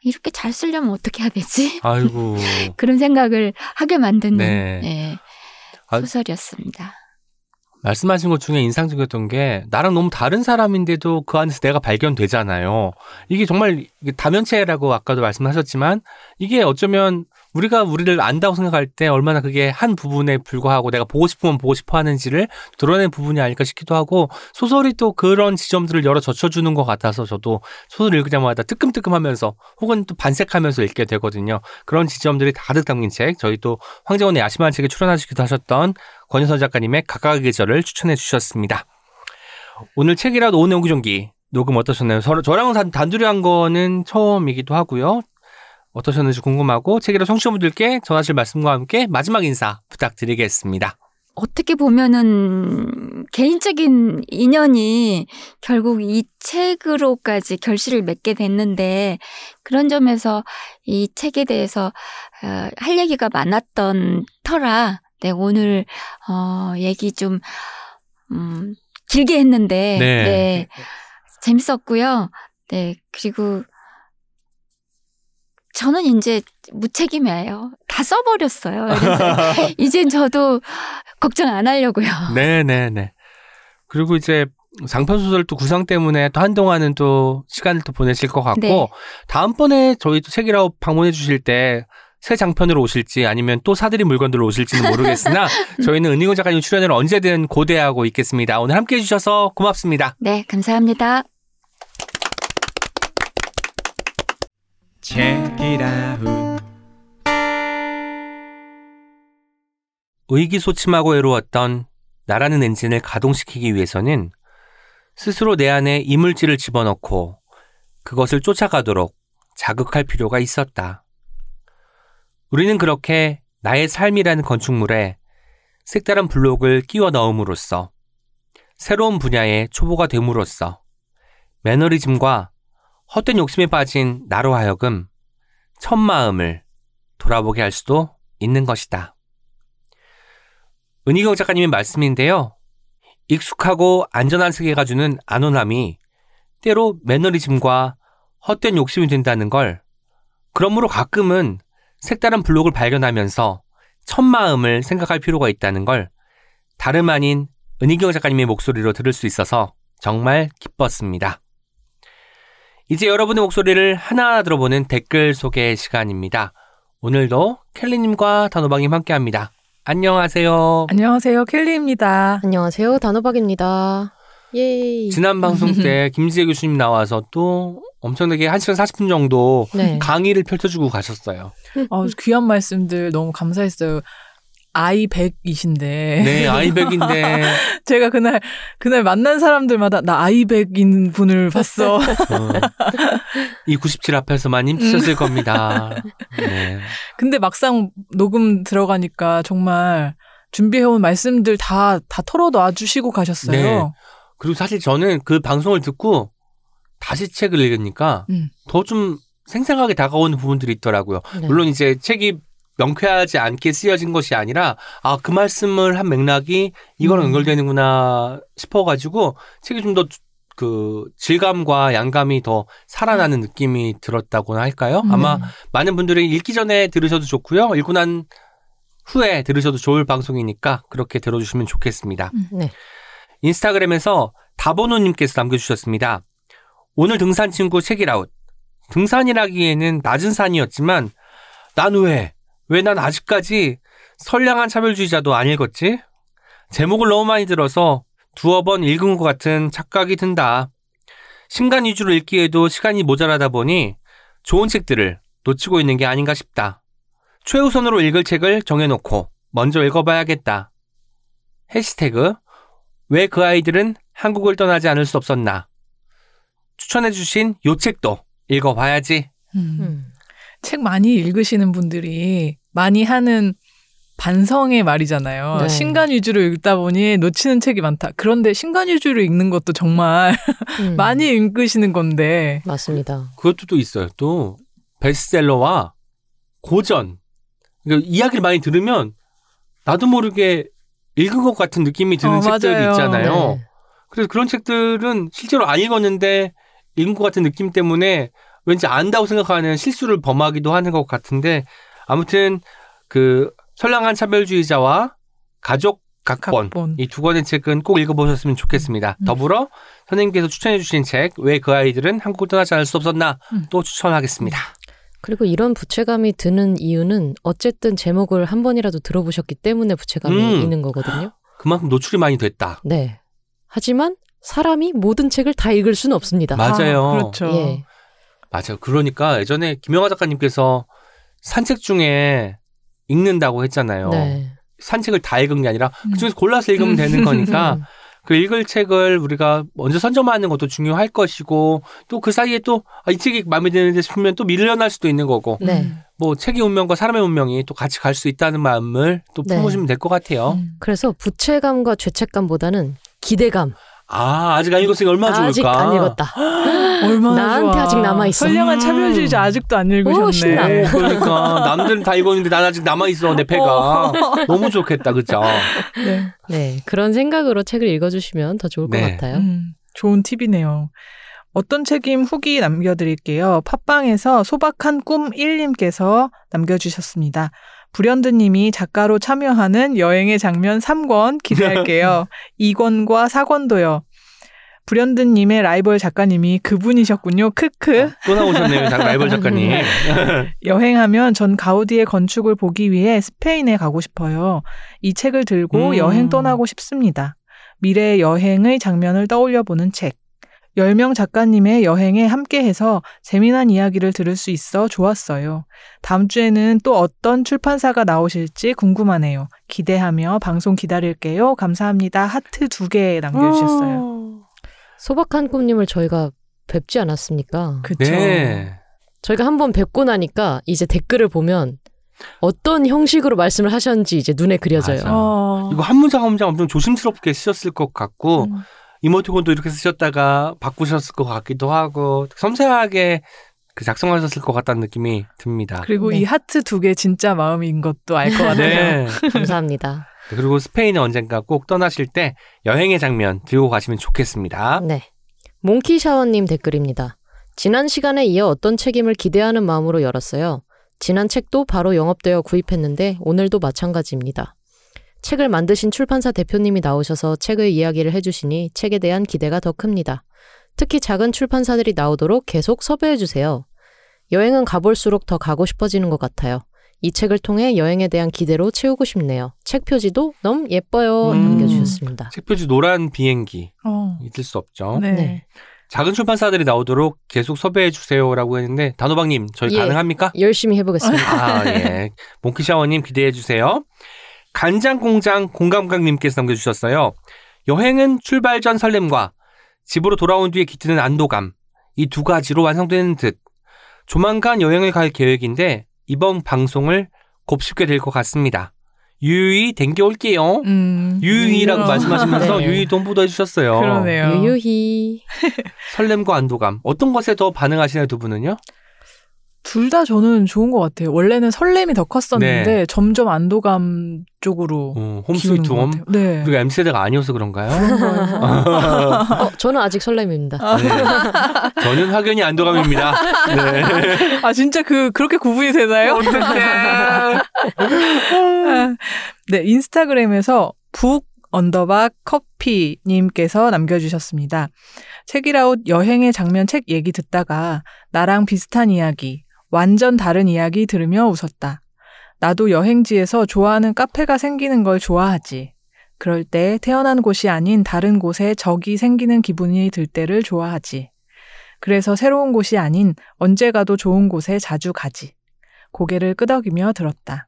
이렇게 잘 쓰려면 어떻게 해야 되지? 아이고. (laughs) 그런 생각을 하게 만드는 네. 예, 아, 소설이었습니다. 말씀하신 것 중에 인상적이었던 게 나랑 너무 다른 사람인데도 그 안에서 내가 발견되잖아요. 이게 정말 다면체라고 아까도 말씀하셨지만 이게 어쩌면 우리가 우리를 안다고 생각할 때 얼마나 그게 한 부분에 불과하고 내가 보고 싶으면 보고 싶어 하는지를 드러낸 부분이 아닐까 싶기도 하고 소설이 또 그런 지점들을 열어 젖혀주는 것 같아서 저도 소설 읽자마자 뜨끔뜨끔 하면서 혹은 또 반색하면서 읽게 되거든요. 그런 지점들이 가득 담긴 책 저희 또 황정원의 야심한 책에 출연하시기도 하셨던 권효선 작가님의 각각의 계절을 추천해 주셨습니다. 오늘 책이라도 오늘 옹기종기 녹음 어떠셨나요? 저, 저랑 단, 단둘이 한 거는 처음이기도 하고요. 어떠셨는지 궁금하고 책이라 청취자분들께 전하실 말씀과 함께 마지막 인사 부탁드리겠습니다. 어떻게 보면은 개인적인 인연이 결국 이 책으로까지 결실을 맺게 됐는데 그런 점에서 이 책에 대해서 어, 할 얘기가 많았던 터라 네, 오늘 어, 얘기 좀 음, 길게 했는데 네. 네, 재밌었고요. 네, 그리고 저는 이제 무책임해요. 다 써버렸어요. 그래서 (laughs) 이젠 저도 걱정 안 하려고요. 네네네. 그리고 이제 장편 소설 또 구상 때문에 또 한동안은 또 시간을 또 보내실 것 같고 네. 다음번에 저희 또 책이라고 방문해 주실 때 새 장편으로 오실지 아니면 또 사드린 물건들로 오실지는 모르겠으나 (laughs) 저희는 은희고 작가님 출연을 언제든 고대하고 있겠습니다. 오늘 함께 해주셔서 고맙습니다. 네, 감사합니다. Check it out. 의기소침하고 외로웠던 나라는 엔진을 가동시키기 위해서는 스스로 내 안에 이물질을 집어넣고 그것을 쫓아가도록 자극할 필요가 있었다. 우리는 그렇게 나의 삶이라는 건축물에 색다른 블록을 끼워 넣음으로써 새로운 분야의 초보가 됨으로써 매너리즘과 헛된 욕심에 빠진 나로 하여금 첫 마음을 돌아보게 할 수도 있는 것이다. 은희경 작가님의 말씀인데요. 익숙하고 안전한 세계가 주는 안온함이 때로 매너리즘과 헛된 욕심이 된다는 걸 그러므로 가끔은 색다른 블록을 발견하면서 첫 마음을 생각할 필요가 있다는 걸 다름 아닌 은희경 작가님의 목소리로 들을 수 있어서 정말 기뻤습니다. 이제 여러분의 목소리를 하나하나 들어보는 댓글 소개 시간입니다. 오늘도 켈리님과 단호박님 함께 합니다. 안녕하세요. 안녕하세요. 켈리입니다. 안녕하세요. 단호박입니다. 예이. 지난 방송 때 (laughs) 김지혜 교수님 나와서 또 엄청나게 1시간 40분 정도 네. 강의를 펼쳐주고 가셨어요. 어, 귀한 말씀들 너무 감사했어요. 아이 100이신데. 네, 아이백인데 (laughs) 제가 그날, 그날 만난 사람들마다 나 아이 100인 분을 봤어. 어, 이97 앞에서 많이 힘드셨을 겁니다. (laughs) 네. 근데 막상 녹음 들어가니까 정말 준비해온 말씀들 다, 다 털어 놔 주시고 가셨어요. 네. 그리고 사실 저는 그 방송을 듣고 다시 책을 읽으니까 음. 더좀 생생하게 다가오는 부분들이 있더라고요. 네. 물론 이제 책이 명쾌하지 않게 쓰여진 것이 아니라 아 그 말씀을 한 맥락이 이거랑 음. 연결되는구나 싶어가지고 책이 좀 더 그 질감과 양감이 더 살아나는 느낌이 들었다고나 할까요? 음. 아마 많은 분들이 읽기 전에 들으셔도 좋고요. 읽고 난 후에 들으셔도 좋을 방송이니까 그렇게 들어주시면 좋겠습니다. 네. 인스타그램에서 다보노님께서 남겨주셨습니다. 오늘 등산 친구 책이라웃. 등산이라기에는 낮은 산이었지만 난 왜, 왜 난 아직까지 선량한 차별주의자도 안 읽었지? 제목을 너무 많이 들어서 두어 번 읽은 것 같은 착각이 든다. 신간 위주로 읽기에도 시간이 모자라다 보니 좋은 책들을 놓치고 있는 게 아닌가 싶다. 최우선으로 읽을 책을 정해놓고 먼저 읽어봐야겠다. 해시태그 왜 그 아이들은 한국을 떠나지 않을 수 없었나? 추천해주신 요 책도 읽어봐야지. 음. 음. 책 많이 읽으시는 분들이 많이 하는 반성의 말이잖아요. 네. 신간 위주로 읽다 보니 놓치는 책이 많다. 그런데 신간 위주로 읽는 것도 정말 (laughs) 음. 많이 읽으시는 건데. 맞습니다. 그것도 또 있어요. 또 베스트셀러와 고전. 그러니까 이야기를 많이 들으면 나도 모르게 읽은 것 같은 느낌이 드는 어, 책들이 맞아요. 있잖아요. 네. 그래서 그런 책들은 실제로 안 읽었는데 읽은 것 같은 느낌 때문에 왠지 안다고 생각하는 실수를 범하기도 하는 것 같은데 아무튼 그 선량한 차별주의자와 가족 각본, 각본. 이 두 권의 책은 꼭 읽어보셨으면 좋겠습니다. 음. 더불어 선생님께서 추천해주신 책 왜 그 아이들은 한국을 떠나지 않을 수 없었나 음. 또 추천하겠습니다. 그리고 이런 부채감이 드는 이유는 어쨌든 제목을 한 번이라도 들어보셨기 때문에 부채감이 음. 있는 거거든요. 그만큼 노출이 많이 됐다. 네. 하지만 사람이 모든 책을 다 읽을 수는 없습니다. 맞아요. 아, 그렇죠. 예. 맞아요. 그러니까 예전에 김영하 작가님께서 산책 중에 읽는다고 했잖아요. 네. 산책을 다 읽은 게 아니라 음. 그중에서 골라서 읽으면 되는 거니까 음. (laughs) 그 읽을 책을 우리가 먼저 선점하는 것도 중요할 것이고 또 그 사이에 또 아, 이 책이 마음에 드는데 싶으면 또 밀려날 수도 있는 거고 네. 뭐 책의 운명과 사람의 운명이 또 같이 갈 수 있다는 마음을 또 네. 품으시면 될것 같아요. 음. 그래서 부채감과 죄책감보다는 기대감. 아 아직 안 읽었으니 얼마나 좋을까? 아직 안 읽었다. (gasps) 얼마나 나한테 좋아. 아직 남아 있어. 선량한 음. 차별주의자 아직도 안 오, 읽으셨네. 신나. 오, 그러니까 남들은 다 읽었는데 난 아직 남아 있어 내 패가 너무 좋겠다 그죠? 네. 네. 그런 생각으로 책을 읽어주시면 더 좋을 네. 것 같아요. 음, 좋은 팁이네요. 어떤 책임 후기 남겨드릴게요. 팟빵에서 소박한 꿈 1님께서 남겨주셨습니다. 불현드님이 작가로 참여하는 여행의 장면 3권 기대할게요. (laughs) 2권과 4권도요. 불현드님의 라이벌 작가님이 그분이셨군요. 크크. 또 나오셨네요 장 라이벌 작가님. (laughs) 여행하면 전 가우디의 건축을 보기 위해 스페인에 가고 싶어요. 이 책을 들고 음. 여행 떠나고 싶습니다. 미래의 여행의 장면을 떠올려 보는 책. 10명 작가님의 여행에 함께해서 재미난 이야기를 들을 수 있어 좋았어요. 다음 주에는 또 어떤 출판사가 나오실지 궁금하네요. 기대하며 방송 기다릴게요. 감사합니다. 하트 두 개 남겨주셨어요. 소박한 꿈님을 저희가 뵙지 않았습니까? 그쵸. 네. 저희가 한 번 뵙고 나니까 이제 댓글을 보면 어떤 형식으로 말씀을 하셨는지 이제 눈에 그려져요. 어. 이거 한 문장 한 문장 엄청 조심스럽게 쓰셨을 것 같고 음. 이모티콘도 이렇게 쓰셨다가 바꾸셨을 것 같기도 하고 섬세하게 그 작성하셨을 것 같다는 느낌이 듭니다. 그리고 네. 이 하트 두 개 진짜 마음인 것도 알 것 같아요. 네. (laughs) 감사합니다. 그리고 스페인에 언젠가 꼭 떠나실 때 여행의 장면 들고 가시면 좋겠습니다. 네. 몽키샤워님 댓글입니다. 지난 시간에 이어 어떤 책임을 기대하는 마음으로 열었어요. 지난 책도 바로 영업되어 구입했는데 오늘도 마찬가지입니다. 책을 만드신 출판사 대표님이 나오셔서 책의 이야기를 해주시니 책에 대한 기대가 더 큽니다. 특히 작은 출판사들이 나오도록 계속 섭외해주세요. 여행은 가볼수록 더 가고 싶어지는 것 같아요. 이 책을 통해 여행에 대한 기대로 채우고 싶네요. 책 표지도 너무 예뻐요. 음. 남겨주셨습니다. 책 표지 노란 비행기 어. 잊을 수 없죠. 네. 네. 작은 출판사들이 나오도록 계속 섭외해 주세요라고 했는데 단호박님 저희 예. 가능합니까? 열심히 해보겠습니다. 아 예. (laughs) 몽키샤워님 기대해 주세요. 간장공장 공감각님께서 남겨주셨어요. 여행은 출발 전 설렘과 집으로 돌아온 뒤에 깃드는 안도감 이 두 가지로 완성되는 듯 조만간 여행을 갈 계획인데 이번 방송을 곱씹게 될 것 같습니다. 유유히 댕겨올게요. 음. 유유히라고 음. 말씀하시면서 (laughs) 네. 유유히 동보도 해주셨어요. 그러네요. 유유히. 설렘과 안도감 어떤 것에 더 반응하시나요 두 분은요? 둘 다 저는 좋은 것 같아요. 원래는 설렘이 더 컸었는데 네. 점점 안도감 쪽으로 어, 홈스위트 것홈 같아요. 네. 우리가 M 세대가 아니어서 그런가요? (laughs) 어, 저는 아직 설렘입니다. 네. 저는 확연히 안도감입니다. 네. (laughs) 아 진짜 그 그렇게 구분이 되나요? 어떡해. 네 인스타그램에서 북 언더바 커피님께서 남겨주셨습니다. 책읽아웃 여행의 장면 책 얘기 듣다가 나랑 비슷한 이야기, 완전 다른 이야기 들으며 웃었다. 나도 여행지에서 좋아하는 카페가 생기는 걸 좋아하지. 그럴 때 태어난 곳이 아닌 다른 곳에 적이 생기는 기분이 들 때를 좋아하지. 그래서 새로운 곳이 아닌 언제 가도 좋은 곳에 자주 가지. 고개를 끄덕이며 들었다.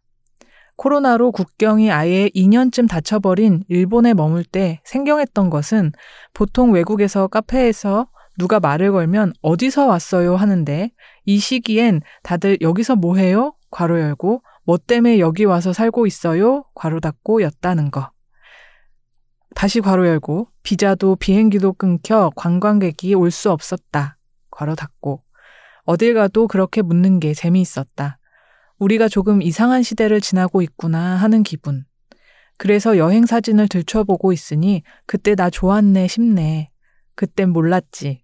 코로나로 국경이 아예 2년쯤 닫혀버린 일본에 머물 때 생경했던 것은 보통 외국에서 카페에서 누가 말을 걸면 어디서 왔어요 하는데 이 시기엔 다들 여기서 뭐 해요? 괄호 열고 뭐 때문에 여기 와서 살고 있어요? 괄호 닫고 였다는 거. 다시 괄호 열고 비자도 비행기도 끊겨 관광객이 올 수 없었다. 괄호 닫고 어딜 가도 그렇게 묻는 게 재미있었다. 우리가 조금 이상한 시대를 지나고 있구나 하는 기분. 그래서 여행 사진을 들춰보고 있으니 그때 나 좋았네 싶네. 그땐 몰랐지.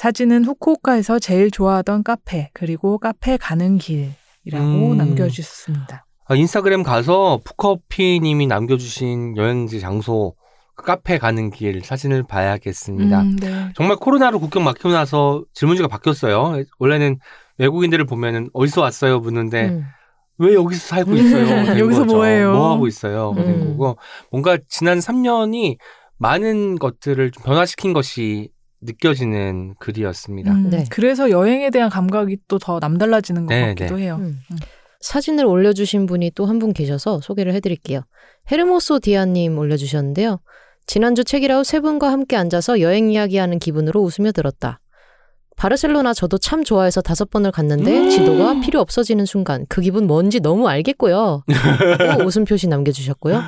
사진은 후쿠오카에서 제일 좋아하던 카페, 그리고 카페 가는 길이라고 음. 남겨주셨습니다. 아, 인스타그램 가서 푸커피님이 남겨주신 여행지 장소 그 카페 가는 길 사진을 봐야겠습니다. 음, 네. 정말 코로나로 국경 막히고 나서 질문지가 바뀌었어요. 원래는 외국인들을 보면은 어디서 왔어요 묻는데 음. 왜 여기서 살고 (laughs) 있어요? 된 여기서 거죠. 뭐해요? 뭐 하고 있어요? 된 음. 거고 뭔가 지난 3년이 많은 것들을 좀 변화시킨 것이 느껴지는 글이었습니다. 음, 네. 그래서 여행에 대한 감각이 또 더 남달라지는 것 네, 같기도 네. 해요. 음. 음. 사진을 올려주신 분이 또 한 분 계셔서 소개를 해드릴게요. 헤르모소 디아님 올려주셨는데요. 지난주 책이라우 세 분과 함께 앉아서 여행 이야기하는 기분으로 웃으며 들었다. 바르셀로나 저도 참 좋아해서 다섯 번을 갔는데 지도가 필요 없어지는 순간 그 기분 뭔지 너무 알겠고요. 또 웃음 표시 남겨주셨고요.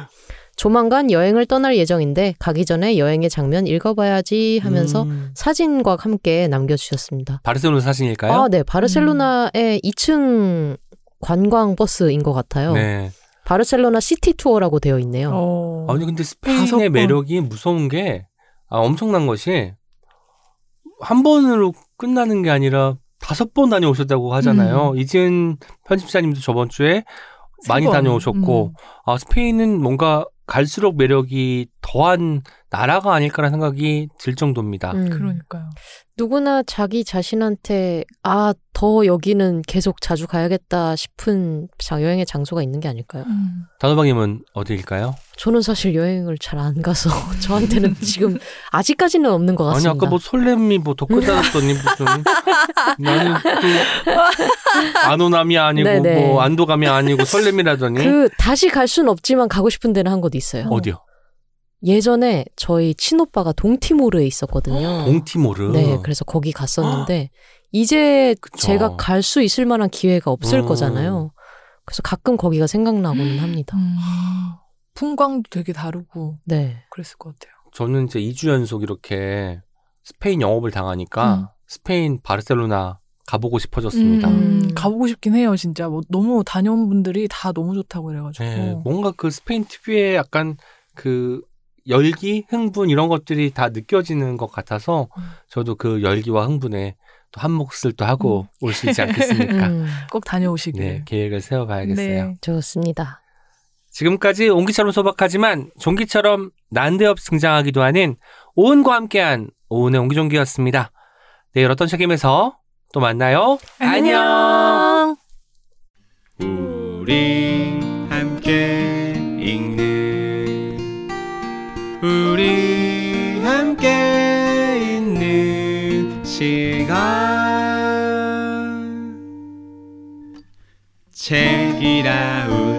조만간 여행을 떠날 예정인데 가기 전에 여행의 장면 읽어봐야지 하면서 음. 사진과 함께 남겨주셨습니다. 바르셀로나 사진일까요? 아, 네. 바르셀로나의 2층 관광 버스인 것 같아요. 네. 바르셀로나 시티 투어라고 되어 있네요. 어. 아니 근데 스페인의 번. 매력이 무서운 게 아, 엄청난 것이 한 번으로 끝나는 게 아니라 다섯 번 다녀오셨다고 하잖아요. 이지은 편집자님도 저번 주에 세 많이 번. 다녀오셨고 음. 아 스페인은 뭔가 갈수록 매력이 더한 나라가 아닐까라는 생각이 들 정도입니다. 음. 그러니까요. 누구나 자기 자신한테 아, 더 여기는 계속 자주 가야겠다 싶은 자- 여행의 장소가 있는 게 아닐까요? 음. 단호박님은 어디일까요? 저는 사실 여행을 잘 안 가서 (laughs) 저한테는 지금 아직까지는 없는 것 아니 같습니다. 아까 뭐 설렘이 뭐더 크다더니 무슨 (laughs) 나는 또 안호남이 아니고 네네. 뭐 안도감이 아니고 설렘이라더니 그 다시 갈 수는 없지만 가고 싶은 데는 한 곳 있어요. 어디요? 예전에 저희 친오빠가 동티모르에 있었거든요. (gasps) 동티모르. 네, 그래서 거기 갔었는데 (gasps) 이제 그쵸. 제가 갈 수 있을 만한 기회가 없을 음. 거잖아요. 그래서 가끔 거기가 생각나고는 (gasps) 합니다. 음. 풍광도 되게 다르고 네. 그랬을 것 같아요. 저는 이제 2주 연속 이렇게 스페인 영업을 당하니까 음. 스페인 바르셀로나 가보고 싶어졌습니다. 음. 가보고 싶긴 해요, 진짜. 뭐 너무 다녀온 분들이 다 너무 좋다고 그래가지고. 네, 뭔가 그 스페인 특유의 약간 그 열기, 흥분 이런 것들이 다 느껴지는 것 같아서 음. 저도 그 열기와 흥분에 또 한 몫을 또 하고 올수 있지 않겠습니까? (laughs) 음, 꼭 다녀오시길. 네, 계획을 세워봐야겠어요. 네. 좋습니다. 지금까지 옹기처럼 소박하지만 종기처럼 난데없이 등장하기도 하는 오은과 함께한 오은의 옹기종기였습니다. 내일 어떤 책임에서 또 만나요. 안녕. 우리 함께 함께 있는 시간. 책이라운